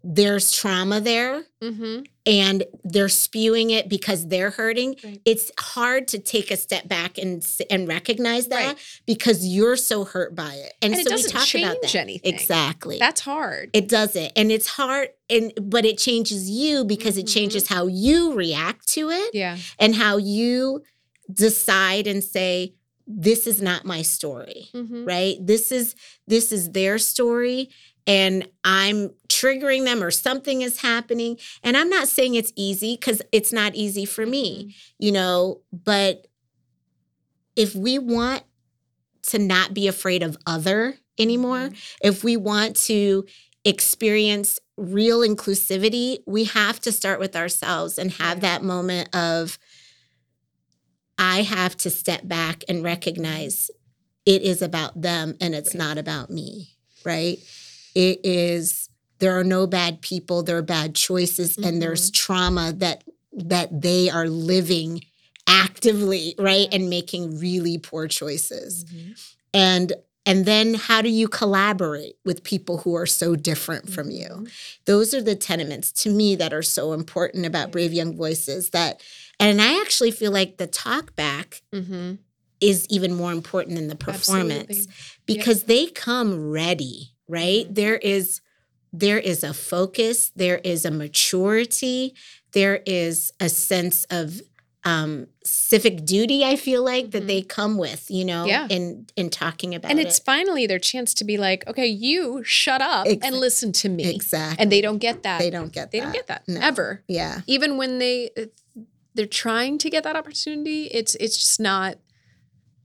there's trauma there Mm-hmm. and they're spewing it because they're hurting Right. it's hard to take a step back and and recognize that Right. because you're so hurt by it and, And it so doesn't we talk about that anything. exactly That's hard. it doesn't and it's hard and but it changes you because it Mhm. changes how you react to it yeah. and how you decide and say this is not my story Mm-hmm. right this is this is their story and i'm triggering them or something is happening. And i'm not saying it's easy cuz it's not easy for me mm-hmm. you know but if we want to not be afraid of other anymore mm-hmm. if we want to experience real inclusivity we have to start with ourselves and have that moment of i have to step back and recognize it is about them and it's Right. not about me right? It is there are no bad people there are bad choices and there's trauma that that they are living actively right and making really poor choices Mm-hmm. and and then how do you collaborate with people who are so different from you Mm-hmm. those are the tenements to me that are so important about brave young voices that and i actually feel like the talk back Mm-hmm. is even more important than the performance Absolutely. because they come ready right Mhm. there is there is a focus there is a maturity there is a sense of um civic duty i feel like that Mhm. they come with you know Yeah. in in talking about And it. it's finally their chance to be like, okay, you shut up and listen to me. exactly And they don't get that. they don't get They that don't get that No. ever. yeah Even when they uh, they're trying to get that opportunity, it's it's just not.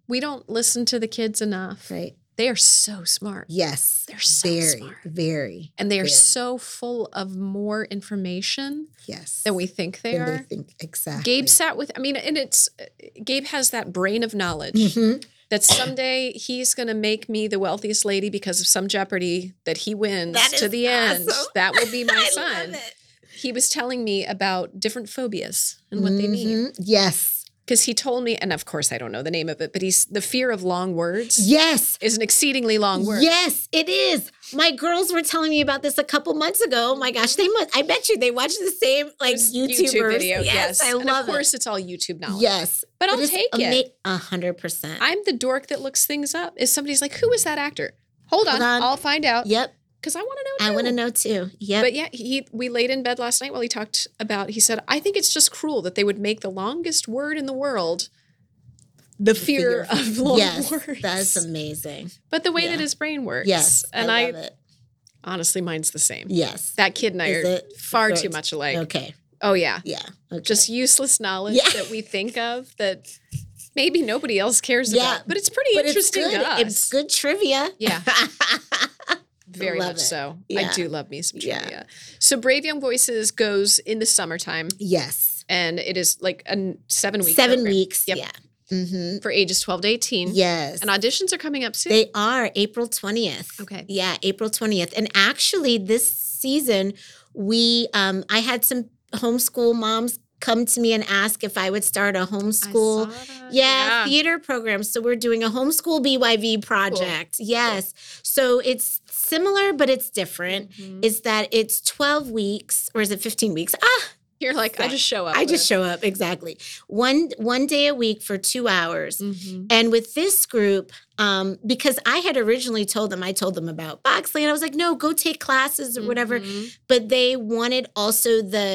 We don't listen to the kids enough. right They are so smart, yes They're so very smart. very and they are very. so full of more information yes than we think they than are. they think exactly Gabe sat with. I mean, and it's uh, Gabe has that brain of knowledge. Mhm. that someday he's going to make me the wealthiest lady because of some jeopardy that he wins That to is the end. That will be my I son. love it. He was telling me about different phobias and what they mean. Yes Because he told me, and of course I don't know the name of it, but he's the fear of long words yes is an exceedingly long word. Yes, it is. My girls were telling me about this a couple months ago. Oh my gosh, they must. I bet you they watch the same like YouTubers. YouTube video. Yes, I and love of course it. it's all YouTube knowledge. Yes, But I'll it's take it. A hundred percent. I'm the dork that looks things up. If somebody's like, "Who is that actor?" Hold on, Hold on. I'll find out Yep, because I want to know. I want to know too. Yeah. But yeah, he we laid in bed last night while he talked about. He said, "I think it's just cruel that they would make the longest word in the world the fear of long yes, words." that's amazing. but the way yeah. that his brain works. Yes, and I I, it. honestly, mine's the same. Yes. That kid and I Is are far too much alike. okay. Oh yeah, Yeah. Okay. just useless knowledge Yeah. that we think of that maybe nobody else cares Yeah, about. But it's pretty but it's interesting good. to us. It's good trivia. Yeah. Very Love much it. so. I do love me some Yeah. trivia. So Brave Young Voices goes in the summertime. yes. and it is like a seven week Seven program weeks. Yep. Yeah. Mm-hmm. for ages 12 to 18 Yes. and auditions are coming up soon They are April 20th. Okay. Yeah, April 20th. And actually this season we um I had some homeschool moms come to me and ask if I would start a homeschool that. yeah, theater program. So we're doing a homeschool BYV project. Yes. So it's similar but it's different. Mhm. Is that it's 12 weeks or is it 15 weeks? Ah, you're like i just show up I just show up exactly. One one day a week for 2 hours. Mhm. And with this group, um, because I had originally told them, I told them about Boxley, and I was like, no, go take classes or whatever. Mhm. But they wanted also the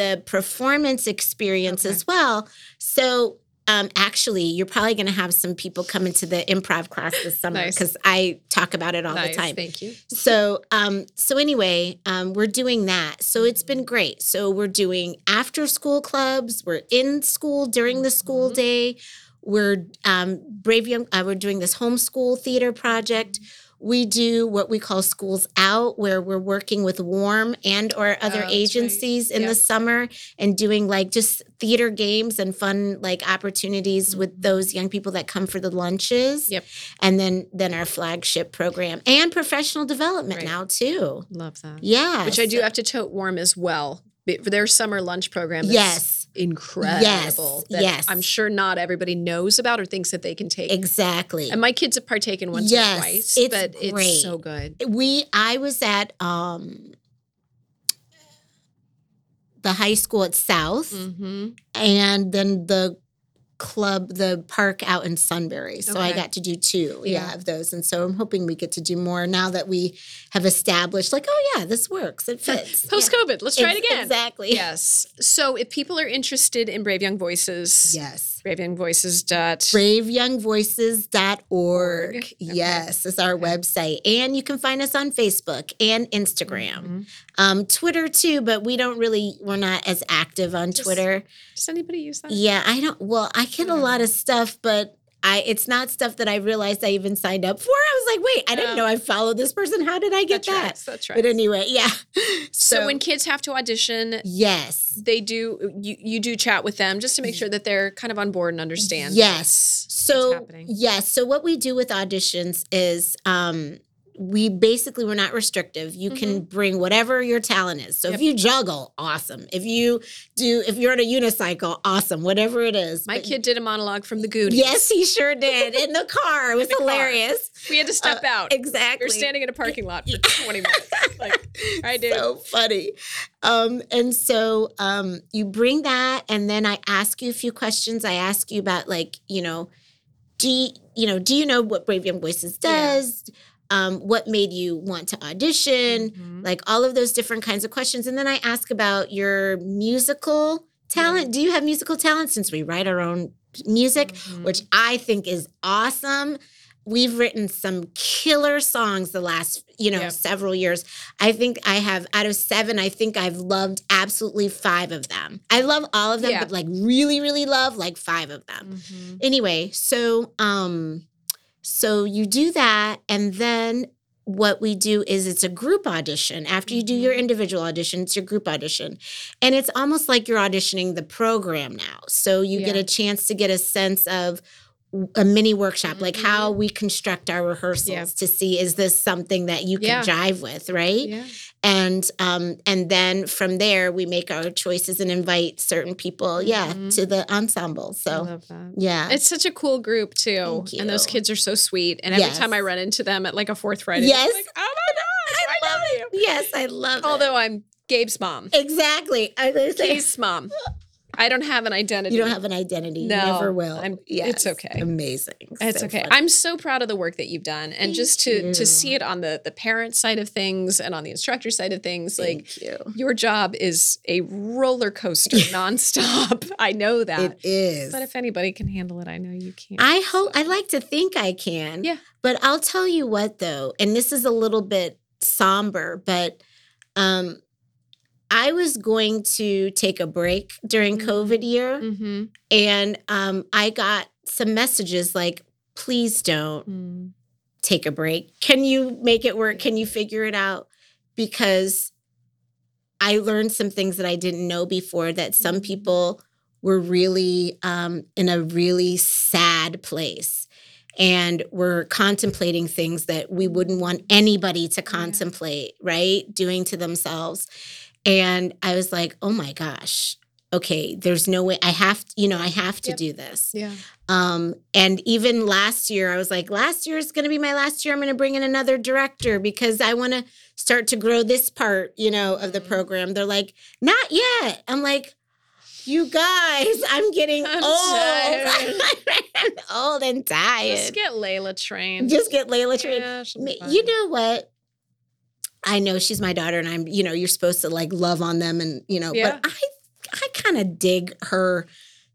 the performance experience Okay. as well. So um, actually, you're probably going to have some people come into the improv class this summer Nice. because I talk about it all nice the time. thank you So, um, so anyway, um, we're doing that. So it's been great. So we're doing after school clubs. We're in school during the school Mhm. day. We're um, Brave Young. Uh, we're doing this homeschool theater project. We do what we call schools out, where we're working with Warm and or Oh, other right. agencies in Yeah. the summer and doing like just theater games and fun like opportunities with Mhm. those young people that come for the lunches. Yep. And then then our flagship program and professional development Right. now too. love that Yeah. which i do have to tote warm as well for their summer lunch program is Yes incredible. Yes, yes. I'm sure not everybody knows about or thinks that they can take. Exactly. And my kids have partaken once yes, or twice, it's but great. it's so good. We I was at um the high school at South, mm-hmm. and then the club, the park out in Sunbury. So I got to do two, yeah. Yeah. of those. And so I'm hoping we get to do more now that we have established, like, oh yeah, this works, it fits. Post Yeah. COVID, let's try it again. Exactly. Yes. So if people are interested in Brave Young Voices, Yes. Brave Young Voices dot braveyoungvoices.org. Okay. Yes, is our website. And you can find us on Facebook and Instagram. Mhm. Um, Twitter too, but we don't really we're not as active on Just- Twitter. Does anybody use that? Yeah, I don't well, I get a lot of stuff, but I it's not stuff that I realized I even signed up for. I was like, wait, I didn't Yeah. know I followed this person. How did I get that? right. That's right. But anyway, yeah. so, when kids have to audition, Yes. they do you you do chat with them just to make sure that they're kind of on board and understand. Yes. what's So happening. yes. So what we do with auditions is um we basically we're not restrictive. You can bring whatever your talent is. So if Mm-hmm. You juggle, awesome. If you do if you're on a unicycle, awesome. Whatever it is. My But- kid did a monologue from the Goonies. Yes, he sure did. In the car. It was the car. hilarious. we had to step Uh, out. Exactly. You're standing in a parking lot for 20 minutes. Like, I did. so funny. Um, and so um, you bring that, and then I ask you a few questions. I ask you about like, you know, do you, you know, do you know what Brave Young Voices Yeah. Um, what made you want to audition? Mhm. Like all of those different kinds of questions. And then I ask about your musical talent. Do you have musical talent since we write our own music? Mhm. which I think is awesome. We've written some killer songs the last, you know, Yep. several years. I think I have out of seven, I think I've loved absolutely five of them. I love all of them, Yeah. but like really, really love like five of them. Mhm. Anyway, so um so you do that and then what we do is it's a group audition. After you do your Mhm. individual audition, it's your group audition. And it's almost like you're auditioning the program now. So you get a chance to get a sense of a mini workshop, like how Mhm. we construct our rehearsals Yeah. to see is this something that you can Yeah. jive with, right? Yeah. And um and then from there we make our choices and invite certain people, yeah, Mhm. to the ensemble. I So love yeah. It's such a cool group too. And those kids are so sweet. And every Yes. time I run into them at like a fourth Friday, Yes. I'm like, oh my gosh, I, love know you. Yes, I love it. Although I'm Gabe's mom. Exactly. I was Keith's mom. I don't have an identity. you don't have an identity. No, you never will. I'm- yes. it's okay. Amazing. It's So okay. funny. I'm so proud of the work that you've done, and Thank just to to see it on the the parent side of things and on the instructor side of things. Like you. your job is a roller coaster nonstop. I know that. It is. But if anybody can handle it, I know you can. I hope so. I like to think I can. Yeah. But I'll tell you what though, and this is a little bit somber, but um I was going to take a break during Mhm. COVID year Mm-hmm. and um I got some messages like please don't Mm. take a break. Can you make it work? Can you figure it out? Because I learned some things that I didn't know before that some Mhm. people were really um, in a really sad place and were contemplating things that we wouldn't want anybody to contemplate, right? Doing to themselves. And I was like, oh my gosh, okay, there's no way I have, to, you know, I have to Yep. do this. Yeah. Um, and even last year, I was like, last year is going to be my last year. I'm going to bring in another director because I want to start to grow this part, you know, of the Mhm. program. They're like, not yet. I'm like, you guys, I'm getting I'm old. I'm old and tired. Just get Layla trained. Just get Layla trained. Yeah, she'll be Ma- You know what? I know she's my daughter, and I'm, you know, you're supposed to like love on them, and you know, Yeah. but I, I kind of dig her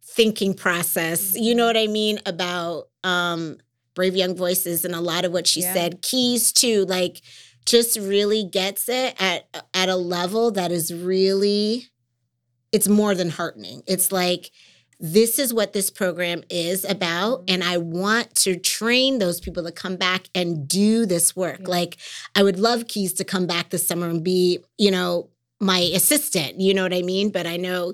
thinking process. You Mm-hmm. know what I mean about um Brave Young Voices and a lot of what she Yeah. said. Keys to like just really gets it at at a level that is really, it's more than heartening. It's like this is what this program is about mm-hmm. and i want to train those people to come back and do this work. Yeah. like i would love keys to come back this summer and be you know my assistant you know what i mean? But i know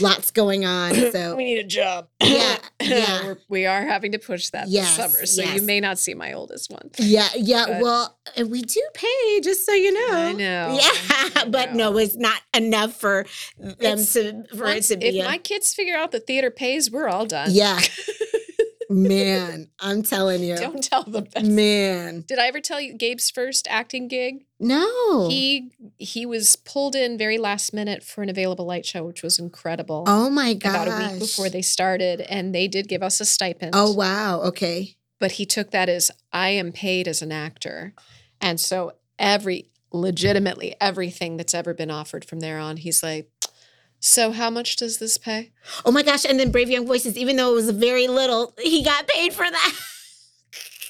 lots going on so we need a job. Yeah, yeah. We're, we are having to push that Yes, this summer, so yes. you may not see my oldest one. yeah yeah But- well and we do pay just so you know I know. yeah I but know. no it's not enough for them It's- to for Once- it to be if a- my kids figure out the theater pays, we're all done. yeah Man, I'm telling you. Don't tell the best. Man. Did I ever tell you Gabe's first acting gig? No. He he was pulled in very last minute for an available light show, which was incredible. oh my god. About a week before they started, and they did give us a stipend. Oh wow. Okay. but he took that as I am paid as an actor. And so every legitimately everything that's ever been offered from there on, he's like, So how much does this pay? Oh my gosh. And then Brave Young Voices, even though it was very little, he got paid for that.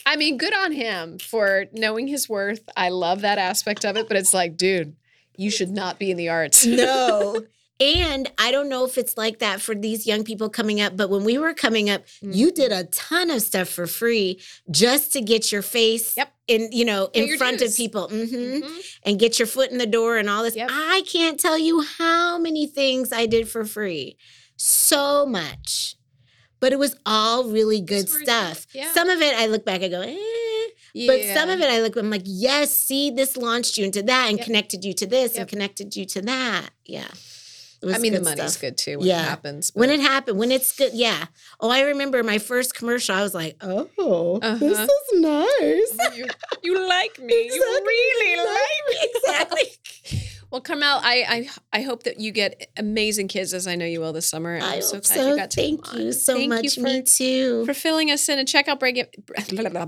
I mean, good on him for knowing his worth. I love that aspect of it, but it's like, dude, you should not be in the arts. no. And I don't know if it's like that for these young people coming up, but when we were coming up, you Mm-hmm. did a ton of stuff for free just to get your face Yep. in, you know, Pay in front dues. of people. hmm Mhm. and get your foot in the door and all this. Yep. I can't tell you how many things I did for free. So much. But it was all really good It's worth it. stuff. Yeah. Some of it I look back, I go, eh. But some of it I look, I'm like, yes, see, this launched you into that and Yep. connected you to this and connected you to that. Yeah. I mean, the money's stuff. good too when Yeah. it happens. When it happened, when it's good, yeah. Oh, I remember my first commercial. I was like, oh, this Uh-huh. is nice. you, you like me. You really Like me. Exactly. Well, Carmel, I, I I hope that you get amazing kids as I know you will this summer. and I I'm so hope glad so. you got to Thank you so Thank much. You Me for, too. for filling us in and check out Brave,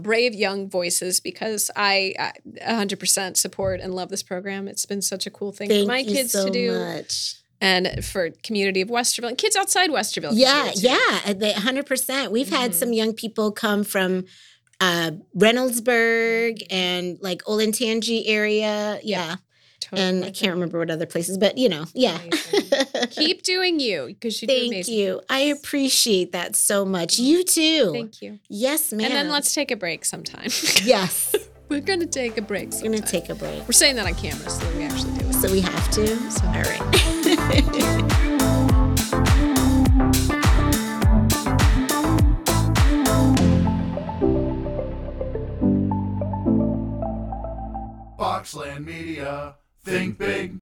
Brave Young Voices because I I 100% support and love this program. It's been such a cool thing Thank for my kids so to do much. And for community of Westerville and kids outside Westerville. Yeah, do it too. yeah, uh, the hundred percent. We've had Mhm. some young people come from uh, Reynoldsburg and like Olentangy area. Yeah, Totally and I can't remember what other places, but you know, yeah. Keep doing you because you do Thank you. I appreciate that so much. You too. Thank you. Yes, ma'am. And then let's take a break sometime. Yes, We're going to take a break. we're gonna take a break, We're saying that on camera so that we actually do it. so we have to. So- All right. Boxland Media. Think big,